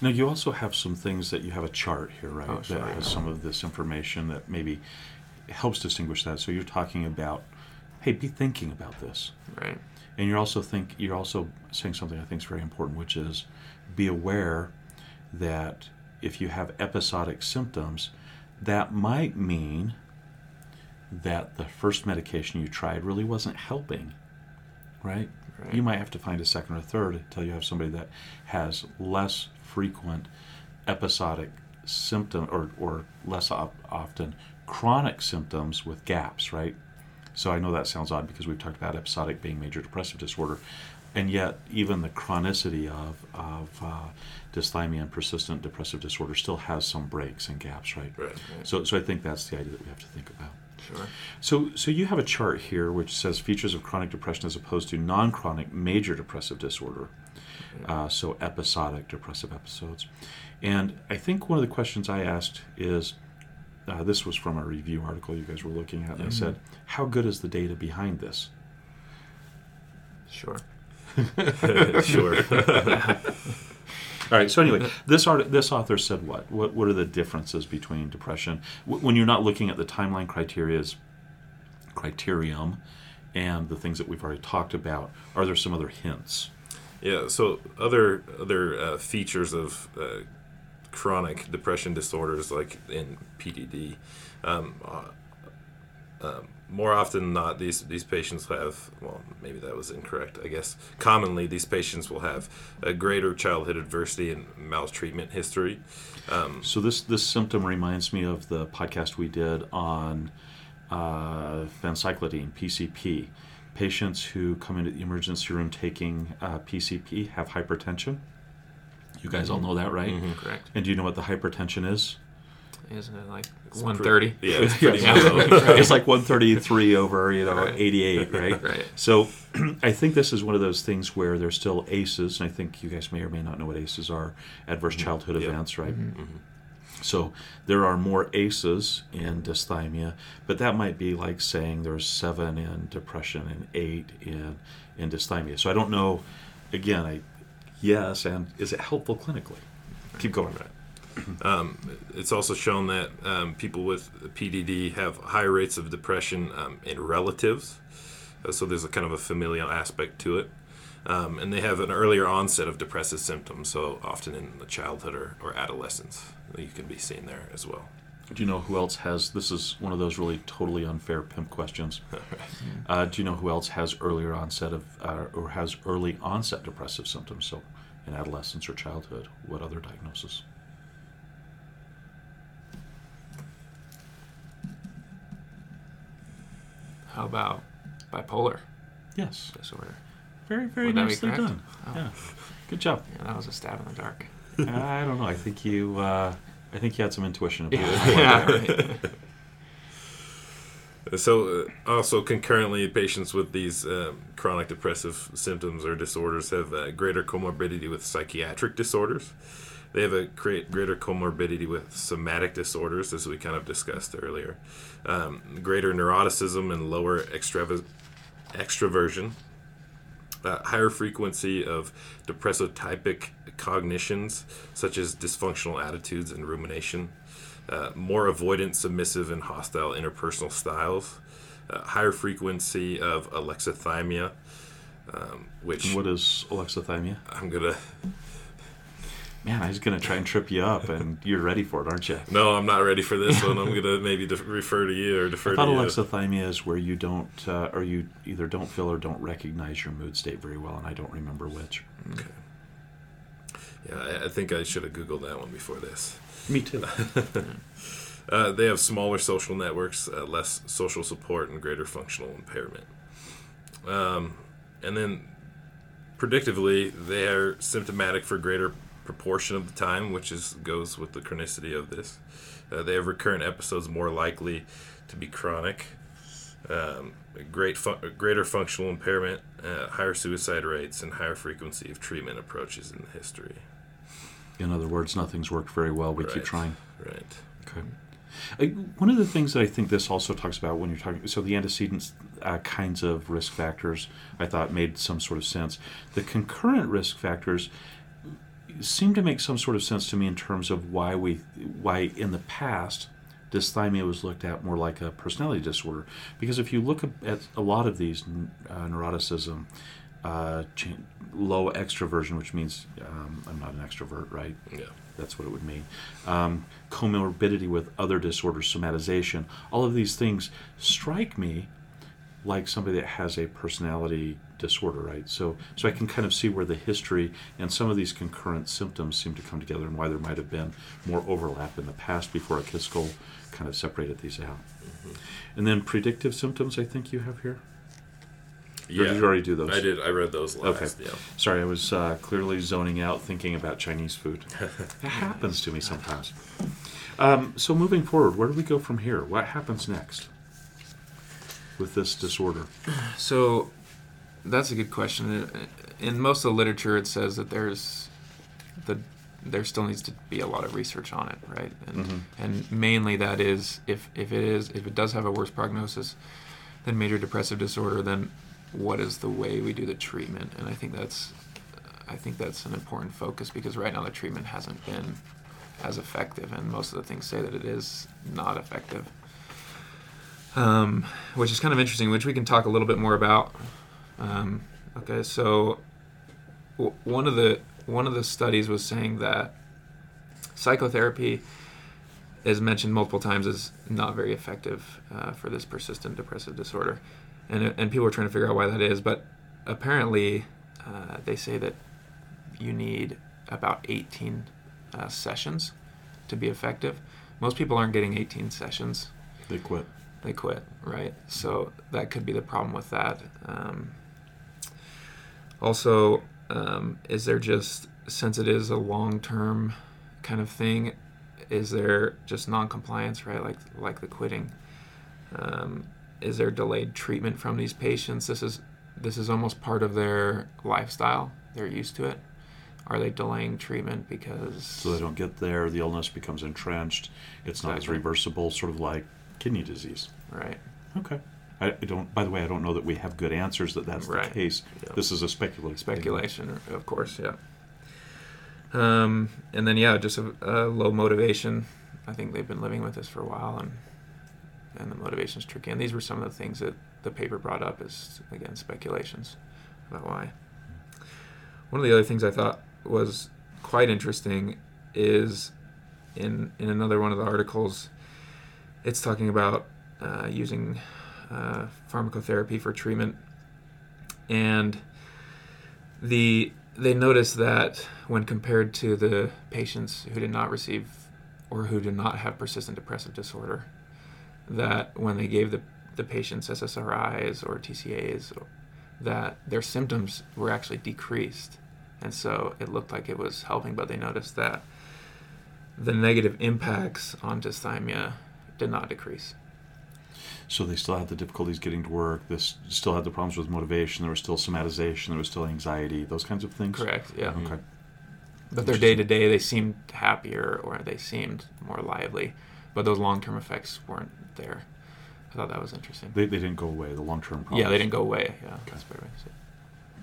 Now you also have some things that you have a chart here, right? Oh, sure, that has yeah. some of this information that maybe helps distinguish that. So you're talking about, hey, be thinking about this, Right. And you're also think you're also saying something I think is very important, which is be aware that if you have episodic symptoms, that might mean that the first medication you tried really wasn't helping, right? Right. You might have to find a second or third until you have somebody that has less frequent episodic symptom or, or less op- often chronic symptoms with gaps, right? So I know that sounds odd because we've talked about episodic being major depressive disorder, and yet even the chronicity of, of uh, dysthymia and persistent depressive disorder still has some breaks and gaps, right? Right. So, so I think that's the idea that we have to think about. Sure. So, so you have a chart here which says features of chronic depression as opposed to non-chronic major depressive disorder. Uh, so episodic depressive episodes, and I think one of the questions I asked is, uh, this was from a review article you guys were looking at, and I Mhm. said, how good is the data behind this? Sure. sure. All right. So anyway, this art, this author said what? What what are the differences between depression w- when you're not looking at the timeline criteria's criterium and the things that we've already talked about? Are there some other hints? Yeah. So other other uh, features of uh, chronic depression disorders, like in PDD, um, uh, um, more often than not, these these patients have. Well, maybe that was incorrect. I guess commonly these patients will have a greater childhood adversity and maltreatment history. Um, So this this symptom reminds me of the podcast we did on uh, (PCP). Patients who come into the emergency room taking uh, PCP have hypertension. You guys all know that, right? Mhm. Correct. And do you know what the hypertension is? Isn't it like It's 130? Yeah, it's pretty Yeah. Right. it's like 133 over you know Right. 88 right Right. so i think this is one of those things where there's still aces and i think you guys may or may not know what aces are adverse childhood Yeah. events right Mm-hmm. so there are more aces in dysthymia but that might be like saying there's seven in depression and eight in in dysthymia so i don't know again i yes and is it helpful clinically keep going Um, it's also shown that um, people with PDD have high rates of depression um, in relatives. Uh, so there's a kind of a familial aspect to it. Um, and they have an earlier onset of depressive symptoms, so often in the childhood or, or adolescence. You can be seen there as well. Do you know who else has? This is one of those really totally unfair pimp questions. Uh, do you know who else has earlier onset of uh, or has early onset depressive symptoms? So, in adolescence or childhood, what other diagnosis? How about bipolar Yes, disorder? very very Would nicely done. Oh. Yeah, good job. Yeah, that was a stab in the dark. I don't know. I think you. Uh, I think he had some intuition about it. yeah, right. So, uh, also concurrently, patients with these um, chronic depressive symptoms or disorders have uh, greater comorbidity with psychiatric disorders. They have a great, greater comorbidity with somatic disorders, as we kind of discussed earlier. Um, greater neuroticism and lower extrav- extroversion. Uh, higher frequency of depressotypic cognitions, such as dysfunctional attitudes and rumination uh, more avoidant, submissive, and hostile interpersonal styles, uh, higher frequency of alexithymia, um, which what is alexithymia? I'm gonna. Man, I was gonna try and trip you up, and you're ready for it, aren't you? No, I'm not ready for this one. I'm gonna maybe def- refer to you or defer I to thought you. alexithymia is where you don't, uh, or you either don't feel or don't recognize your mood state very well, and I don't remember which. Okay. Yeah, I, I think I should have googled that one before this. Me too. Uh, they have smaller social networks, uh, less social support, and greater functional impairment. Um, and then, predictively, they are symptomatic for greater proportion of the time, which is goes with the chronicity of this. Uh, they have recurrent episodes more likely to be chronic. Um, great greater functional impairment, uh, higher suicide rates, and higher frequency of treatment approaches in the history. In other words, nothing's worked very well. We keep trying. Right. Okay. Uh, one of the things that I think this also talks about when you're talking, so the antecedents uh, kinds of risk factors, I thought made some sort of sense. The concurrent risk factors seem to make some sort of sense to me in terms of why we, why in the past, dysthymia was looked at more like a personality disorder. Because if you look at a lot of these uh, neuroticism, uh, low extroversion, which means um, I'm not an extrovert, right? Yeah. That's what it would mean. Um, comorbidity with other disorders, somatization, all of these things strike me like somebody that has a personality disorder, right? So, so I can kind of see where the history and some of these concurrent symptoms seem to come together, and why there might have been more overlap in the past before a kind of separated these out. And then predictive symptoms, I think you have here. Or Yeah. did you already do those? I did. I read those last. Okay. Yeah. Sorry, I was uh, clearly zoning out thinking about Chinese food. It happens to me sometimes. Um, so moving forward, where do we go from here? What happens next with this disorder? So that's a good question. Uh, In most of the literature, it says that there's the there still needs to be a lot of research on it, right? And Mhm. and mainly that is if if it is if it does have a worse prognosis than major depressive disorder, then what is the way we do the treatment? And I think that's I think that's an important focus because right now the treatment hasn't been as effective, and most of the things say that it is not effective. Um, which is kind of interesting, which we can talk a little bit more about. Um, okay, so w- one of the one of the studies was saying that psychotherapy is mentioned multiple times is not very effective uh, for this persistent depressive disorder, and and people are trying to figure out why that is. But apparently, uh, they say that you need about 18 uh, sessions to be effective. Most people aren't getting 18 sessions They quit. they quit, right? So that could be the problem with that. Um, also, um, is there just since it is a long-term kind of thing, is there just non-compliance, right? Like like the quitting. Um, is there delayed treatment from these patients? This is this is almost part of their lifestyle. They're used to it. Are they delaying treatment because So they don't get there. The illness becomes entrenched. It's not as reversible, sort of like kidney disease. right? Okay. I, don't. By the way, I don't know that we have good answers that that's Right. the case. Yeah. This is a speculative speculation, of course, yeah. Um, and then yeah, just a, a low motivation. I think they've been living with this for a while, and and the motivation's tricky. And these were some of the things that the paper brought up as again speculations about why. One of the other things I thought was quite interesting is in in another one of the articles, it's talking about uh, using uh, pharmacotherapy for treatment, and the they noticed that when compared to the patients who did not receive or who did not have persistent depressive disorder, that when they gave the, the patients SSRIs or TCAs, that their symptoms were actually decreased. And so it looked like it was helping, but they noticed that the negative impacts on dysthymia did not decrease. So they still had the difficulties getting to work. This still had the problems with motivation. There was still somatization. There was still anxiety. Those kinds of things. Correct. Yeah. Okay. But their day to day, they seemed happier or they seemed more lively, but those long term effects weren't there. I thought that was interesting. They, they didn't go away. The long term problems. Yeah, they didn't go away. Yeah, that's very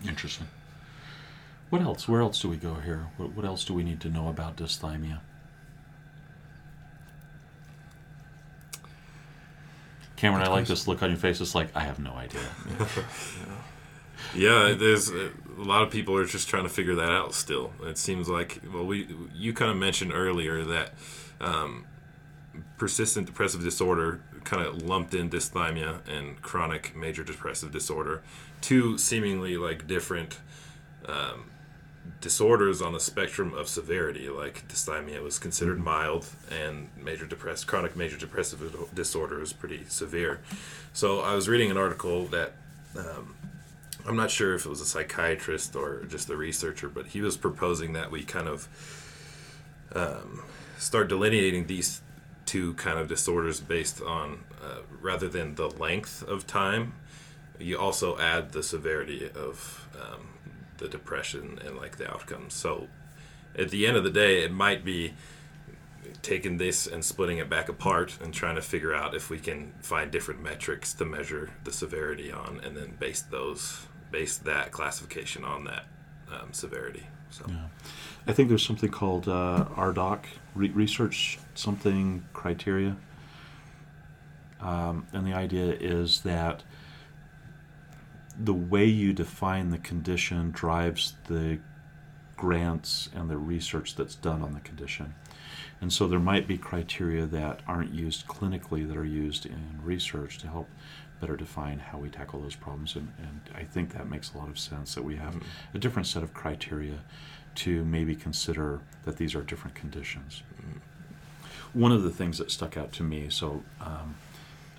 Interesting. What else? Where else do we go here? What, what else do we need to know about dysthymia? Cameron, I like this look on your face. It's like I have no idea. yeah, there's a lot of people are just trying to figure that out still. It seems like well, we you kind of mentioned earlier that um, persistent depressive disorder kind of lumped in dysthymia and chronic major depressive disorder, two seemingly like different um, disorders on the spectrum of severity. Like dysthymia was considered mild, and major depressed chronic major depressive disorder is pretty severe. So I was reading an article that. Um, I'm not sure if it was a psychiatrist or just a researcher, but he was proposing that we kind of um, start delineating these two kind of disorders based on uh, rather than the length of time, you also add the severity of um, the depression and like the outcomes. So at the end of the day, it might be taking this and splitting it back apart and trying to figure out if we can find different metrics to measure the severity on, and then base those base that classification on that um, severity. So. Yeah. I think there's something called uh, RDoC, re- research something criteria. Um, and the idea is that the way you define the condition drives the grants and the research that's done on the condition. And so there might be criteria that aren't used clinically that are used in research to help better define how we tackle those problems. And, and I think that makes a lot of sense that we have mm-hmm. a different set of criteria to maybe consider that these are different conditions. One of the things that stuck out to me, so um,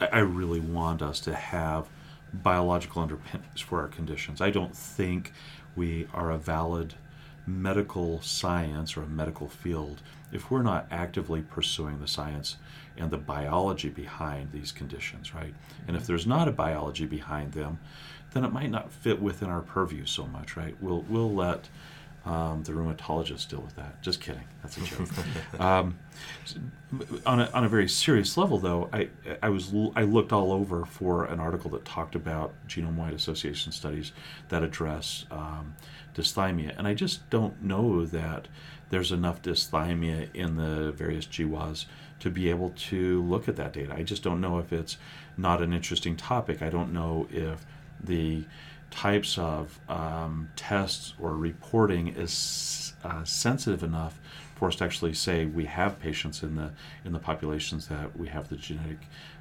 I, I really want us to have biological underpinnings for our conditions. I don't think we are a valid medical science or a medical field if we're not actively pursuing the science and the biology behind these conditions, right? And if there's not a biology behind them, then it might not fit within our purview so much, right? We'll we'll let um, the rheumatologists deal with that. Just kidding. That's a joke. um, on, a, on a very serious level, though, I, I was I looked all over for an article that talked about genome-wide association studies that address um, dysthymia, and I just don't know that there's enough dysthymia in the various GWAS to be able to look at that data. I just don't know if it's not an interesting topic. I don't know if the types of um, tests or reporting is uh, sensitive enough for us to actually say we have patients in the in the populations that we have the genetic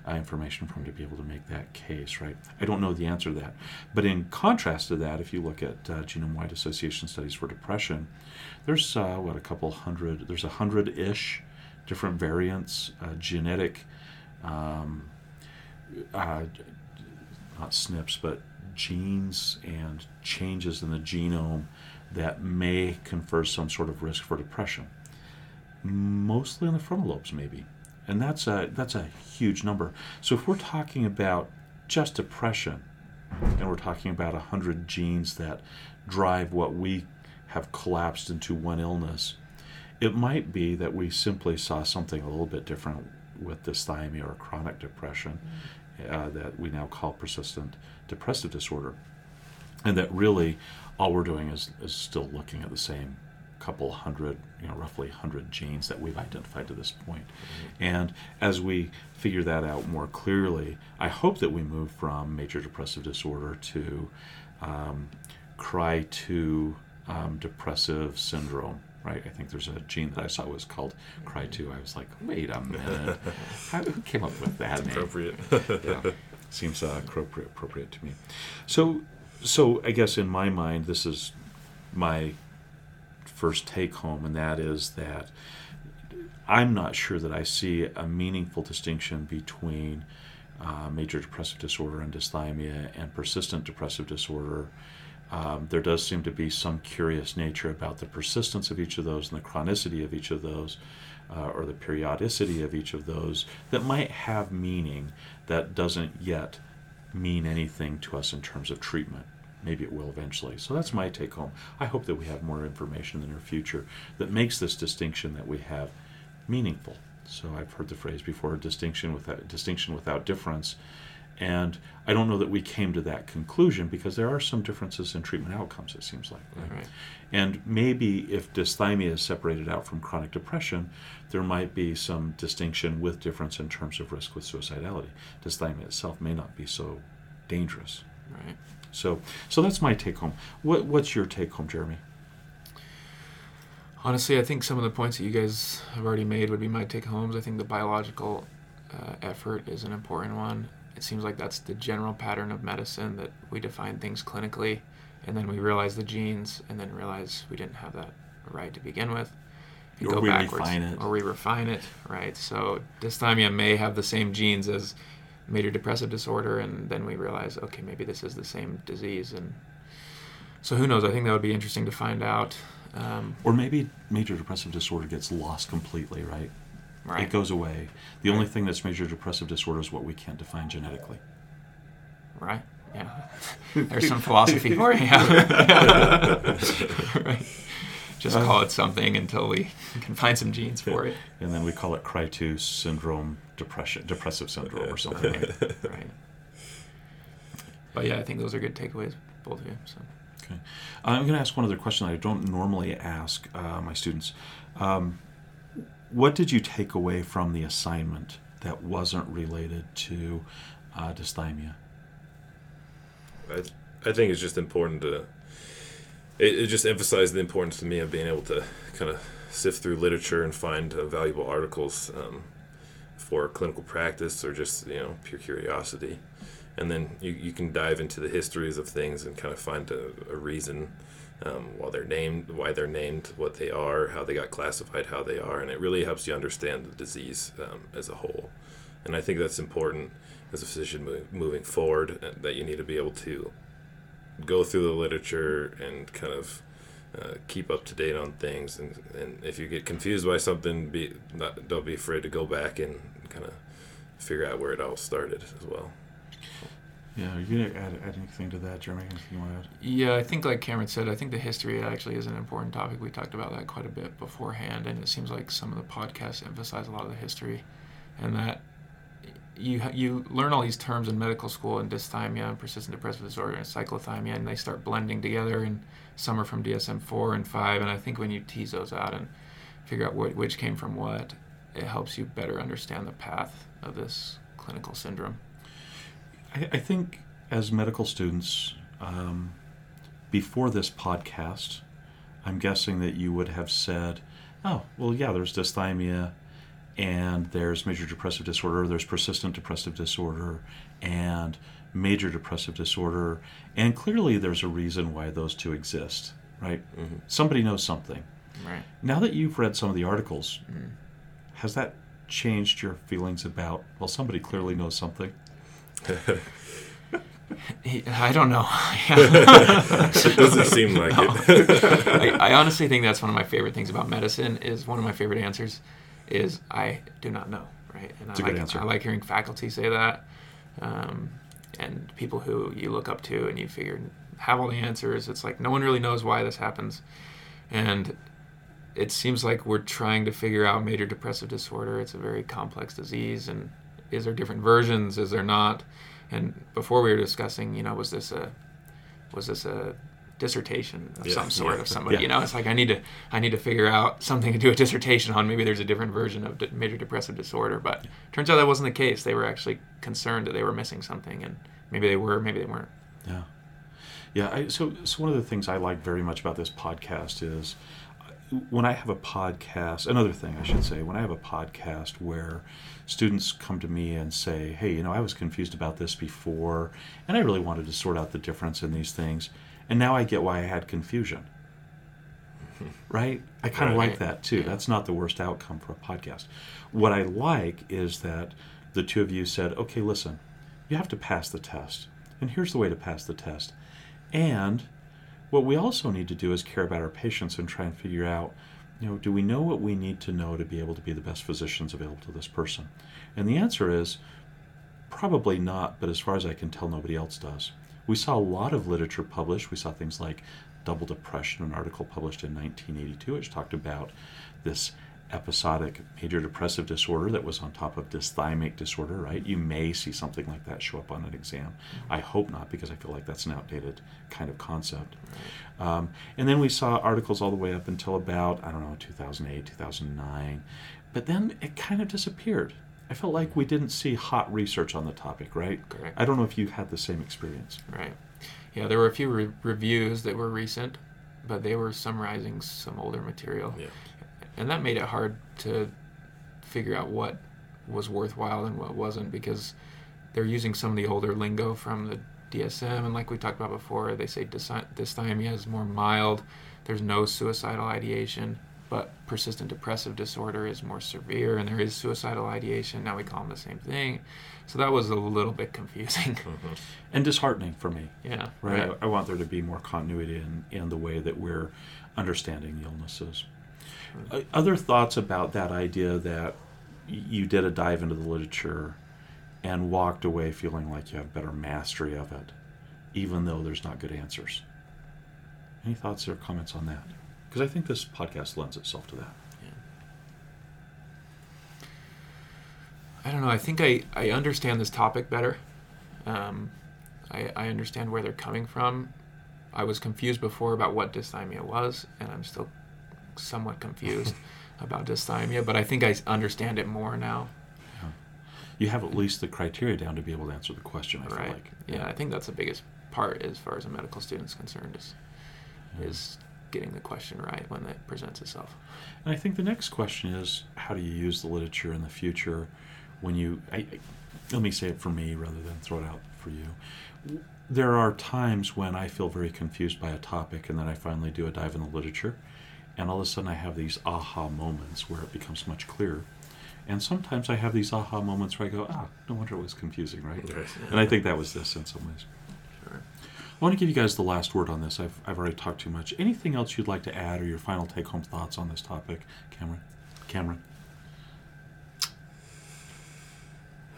uh, information from to be able to make that case, right? I don't know the answer to that, but in contrast to that, if you look at uh, genome-wide association studies for depression, there's uh, what a couple hundred, there's a hundred-ish different variants, uh, genetic, um, uh, not SNPs, but genes and changes in the genome that may confer some sort of risk for depression. Mostly in the frontal lobes, maybe. And that's a, that's a huge number. So if we're talking about just depression, and we're talking about 100 genes that drive what we have collapsed into one illness, it might be that we simply saw something a little bit different with dysthymia or chronic depression uh, that we now call persistent depressive disorder. And that really all we're doing is, is still looking at the same couple hundred, you know, roughly 100 genes that we've identified to this point. Mm-hmm. And as we figure that out more clearly, I hope that we move from major depressive disorder to um, CRY2 um, depressive syndrome, right? I think there's a gene that I saw was called Cry2. I was like, wait a minute, How, who came up with that name? Appropriate. yeah, seems uh, appropriate appropriate to me. So, so I guess in my mind, this is my first take home, and that is that I'm not sure that I see a meaningful distinction between uh, major depressive disorder and dysthymia and persistent depressive disorder. Um, there does seem to be some curious nature about the persistence of each of those and the chronicity of each of those, uh, or the periodicity of each of those, that might have meaning that doesn't yet mean anything to us in terms of treatment. Maybe it will eventually. So that's my take home. I hope that we have more information in the near future that makes this distinction that we have meaningful. So I've heard the phrase before: distinction without distinction without difference. And I don't know that we came to that conclusion because there are some differences in treatment outcomes. It seems like, right? right. And maybe if dysthymia is separated out from chronic depression, there might be some distinction with difference in terms of risk with suicidality. Dysthymia itself may not be so dangerous. Right. So, so that's my take home. What, what's your take home, Jeremy? Honestly, I think some of the points that you guys have already made would be my take homes. I think the biological uh, effort is an important one. It seems like that's the general pattern of medicine that we define things clinically, and then we realize the genes, and then realize we didn't have that right to begin with. And or go we backwards, refine it. Or we refine it, right? So dysthymia may have the same genes as major depressive disorder, and then we realize, okay, maybe this is the same disease, and so who knows? I think that would be interesting to find out. Um, or maybe major depressive disorder gets lost completely, right? Right. It goes away. The only thing that's major depressive disorder is what we can't define genetically. Right. Yeah. There's some philosophy for you. Yeah. right. Just call it something until we can find some genes for it. And then we call it Cry2 syndrome, depression, depressive syndrome, or something. right. right. But yeah, I think those are good takeaways, both of you. So. Okay. I'm going to ask one other question that I don't normally ask uh, my students. Um, what did you take away from the assignment that wasn't related to uh, dysthymia? I, I think it's just important to. It, it, just emphasized the importance to me of being able to kind of sift through literature and find uh, valuable articles um, for clinical practice or just you know pure curiosity and then you, you can dive into the histories of things and kind of find a, a reason um, why they're named, why they're named, what they are, how they got classified, how they are, and it really helps you understand the disease um, as a whole. And I think that's important as a physician moving forward. Uh, that you need to be able to go through the literature and kind of uh, keep up to date on things. And, and if you get confused by something, be not, don't be afraid to go back and kind of figure out where it all started as well. Yeah, you gonna add, add anything to that, Jeremy? Anything you want to add? Yeah, I think like Cameron said, I think the history actually is an important topic. We talked about that quite a bit beforehand, and it seems like some of the podcasts emphasize a lot of the history, and that you you learn all these terms in medical school and dysthymia and persistent depressive disorder and cyclothymia, and they start blending together, and some are from DSM four and five, and I think when you tease those out and figure out what, which came from what, it helps you better understand the path of this clinical syndrome. I, I think as medical students, um, before this podcast, I'm guessing that you would have said, oh, well, yeah, there's dysthymia and there's major depressive disorder, there's persistent depressive disorder, and major depressive disorder. And clearly there's a reason why those two exist, right? Mm-hmm. Somebody knows something. Right. Now that you've read some of the articles, mm. has that changed your feelings about, well, somebody clearly knows something? I don't know. it doesn't seem like no. it. I, I, honestly think that's one of my favorite things about medicine. Is one of my favorite answers is I do not know. Right, and it's I a like, good answer. I like hearing faculty say that, um, and people who you look up to and you figure have all the answers. It's like no one really knows why this happens, and it seems like we're trying to figure out major depressive disorder. It's a very complex disease, and is there different versions? Is there not? And before we were discussing, you know, was this a was this a dissertation of yeah, some sort yeah, of somebody? Yeah. You know, it's like I need to I need to figure out something to do a dissertation on. Maybe there's a different version of major depressive disorder, but turns out that wasn't the case. They were actually concerned that they were missing something, and maybe they were, maybe they weren't. Yeah, yeah. I, so so one of the things I like very much about this podcast is uh, when I have a podcast, another thing I should say, when I have a podcast where students come to me and say, hey, you know, I was confused about this before, and I really wanted to sort out the difference in these things, and now I get why I had confusion. Right? I kind of Right. like that too. Yeah. That's not the worst outcome for a podcast. What I like is that the two of you said, okay, listen, you have to pass the test, and here's the way to pass the test. And what we also need to do is care about our patients and try and figure out, you know, do we know what we need to know to be able to be the best physicians available to this person? And the answer is probably not, but as far as I can tell, nobody else does. We saw a lot of literature published. We saw things like Double Depression, an article published in 1982, which talked about this episodic major depressive disorder that was on top of dysthymic disorder, right? You may see something like that show up on an exam. I hope not, because I feel like that's an outdated kind of concept. Um, and then we saw articles all the way up until about, I don't know, 2008, 2009. But then it kind of disappeared. I felt like we didn't see hot research on the topic, right? Correct. I don't know if you had the same experience. Right. Yeah, there were a few re- reviews that were recent, but they were summarizing some older material. Yeah. And that made it hard to figure out what was worthwhile and what wasn't because they're using some of the older lingo from the DSM. And like we talked about before, they say dysthymia is more mild, there's no suicidal ideation. But persistent depressive disorder is more severe, and there is suicidal ideation. Now we call them the same thing, so that was a little bit confusing. Mm-hmm. And disheartening for me, yeah, right? I, I want there to be more continuity in, in the way that we're understanding the illnesses. Uh, other thoughts about that idea that you did a dive into the literature and walked away feeling like you have better mastery of it, even though there's not good answers? Any thoughts or comments on that? Because I think this podcast lends itself to that. Yeah. I don't know. I think I, I understand this topic better. Um, I, I understand where they're coming from. I was confused before about what dysthymia was, and I'm still somewhat confused about dysthymia, but I think I understand it more now. You have at least the criteria down to be able to answer the question. I feel right? like. Yeah, I think that's the biggest part as far as a medical student's concerned is is getting the question right when it presents itself. And I think the next question is how do you use the literature in the future when you I, I- let me say it for me rather than throw it out for you. There are times when I feel very confused by a topic and then I finally do a dive in the literature and all of a sudden I have these aha moments where it becomes much clearer. And sometimes I have these aha moments where I go, ah, no wonder it was confusing, right? And I think that was this in some ways. Sure. I want to give you guys the last word on this. I've, I've already talked too much. Anything else you'd like to add or your final take home thoughts on this topic, Cameron? Cameron?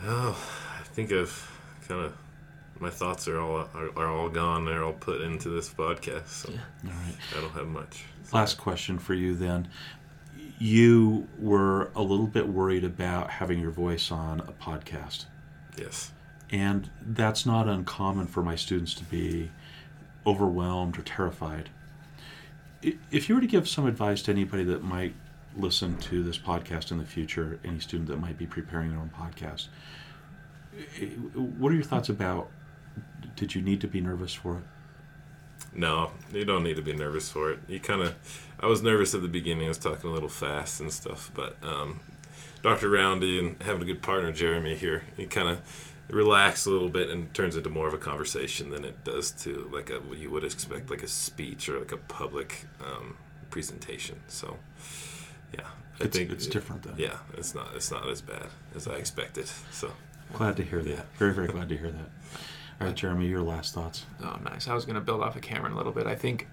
Oh, I think I've kind of my thoughts are all are, are all gone. They're all put into this podcast. So Yeah. All right. I don't have much. Last question for you then. You were a little bit worried about having your voice on a podcast. Yes. And that's not uncommon for my students to be overwhelmed or terrified. If you were to give some advice to anybody that might listen to this podcast in the future, any student that might be preparing their own podcast, what are your thoughts about? Did you need to be nervous for it? No, you don't need to be nervous for it. You kind of, I was nervous at the beginning. I was talking a little fast and stuff, but um, Dr. Roundy and having a good partner, Jeremy here, he kind of relax a little bit and turns into more of a conversation than it does to like a you would expect like a speech or like a public um, presentation. So, yeah, I It's, think it's different then. Yeah, it's not it's not as bad as I expected. So, Glad to hear that. Yeah. Very, very glad to hear that. Uh, All right, Jeremy, your last thoughts. Oh, nice. I was going to build off of Cameron a little bit. I think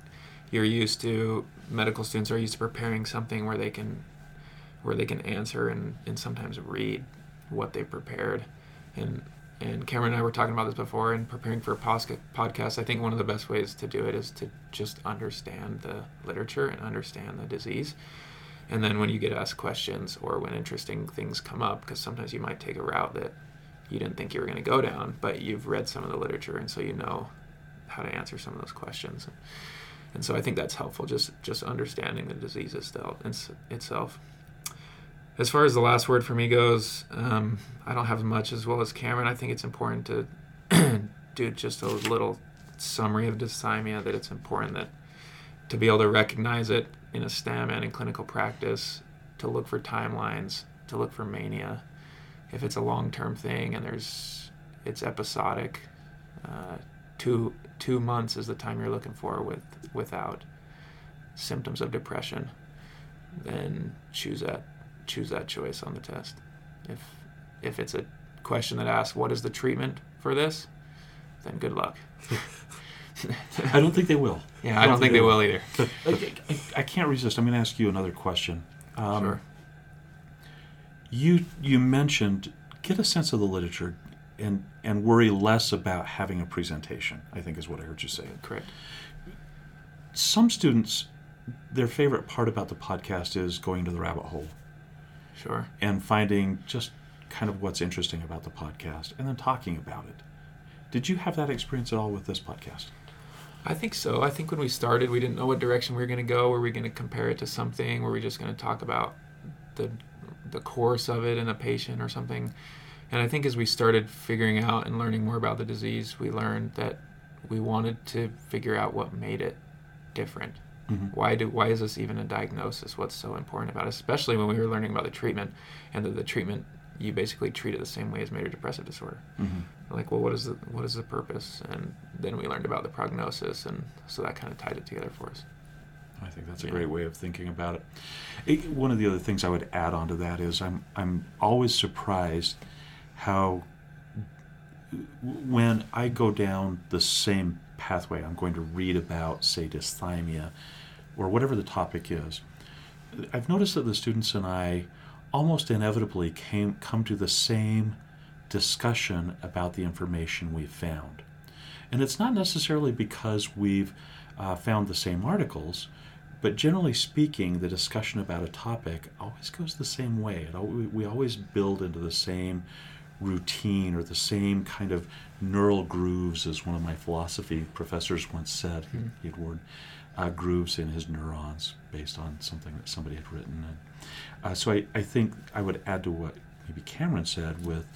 you're used to medical students are used to preparing something where they can where they can answer and, and sometimes read what they prepared. And and Cameron and I were talking about this before and preparing for a podcast. I think one of the best ways to do it is to just understand the literature and understand the disease. And then when you get asked questions or when interesting things come up, because sometimes you might take a route that you didn't think you were going to go down, but you've read some of the literature, and so you know how to answer some of those questions. And so I think that's helpful, just just understanding the disease itself. As far as the last word for me goes, um, I don't have much as well as Cameron. I think it's important to do just a little summary of dysthymia. That it's important that to be able to recognize it in a STEM and in clinical practice to look for timelines, to look for mania. If it's a long-term thing and there's it's episodic, uh, two two months is the time you're looking for with without symptoms of depression. Then choose that choose that choice on the test. If if it's a question that asks what is the treatment for this, then good luck. I don't think they will. Yeah, I don't think they will either. I, I, I can't resist. I'm going to ask you another question. Um, Sure. You you mentioned get a sense of the literature and and worry less about having a presentation. I think is what I heard you say. Correct. Some students, their favorite part about the podcast is going to the rabbit hole Sure. and finding just kind of what's interesting about the podcast and then talking about it. Did you have that experience at all with this podcast? I think so. I think when we started, we didn't know what direction we were going to go. Were we going to compare it to something? Were we just going to talk about the the course of it in a patient or something? And I think as we started figuring out and learning more about the disease, we learned that we wanted to figure out what made it different. Mhm. Why do why is this even a diagnosis? What's so important about it? Especially when we were learning about the treatment and that the treatment you basically treat it the same way as major depressive disorder Mm-hmm. like well what is the what is the purpose and then we learned about the prognosis and so that kind of tied it together for us I think that's a Yeah. great way of thinking about it. it. One of the other things I would add on to that is I'm I'm always surprised how when I go down the same pathway, I'm going to read about say dysthymia or whatever the topic is. I've noticed that the students and I almost inevitably came come to the same discussion about the information we've found. And it's not necessarily because we've uh, found the same articles, but generally speaking, the discussion about a topic always goes the same way. We always build into the same routine or the same kind of neural grooves, as one of my philosophy professors once said. Hmm. He had word uh, grooves in his neurons based on something that somebody had written. And, uh, so I, I think I would add to what maybe Cameron said with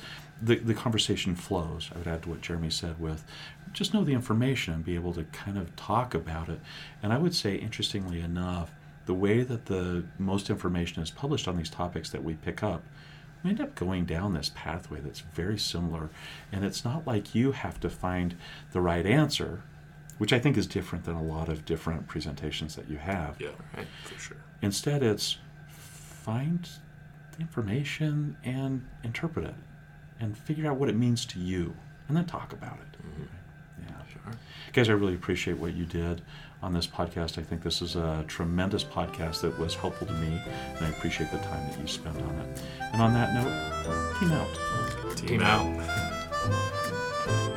the, the conversation flows. I would add to what Jeremy said with just know the information and be able to kind of talk about it. And I would say, interestingly enough, the way that the most information is published on these topics that we pick up, we end up going down this pathway that's very similar. And it's not like you have to find the right answer, which I think is different than a lot of different presentations that you have. Yeah, Right. for sure. Instead, it's find the information and interpret it and figure out what it means to you and then talk about it. Mhm. Guys, I really appreciate what you did on this podcast. I think this is a tremendous podcast that was helpful to me, and I appreciate the time that you spent on it. And on that note, team out. Team, Team out. out.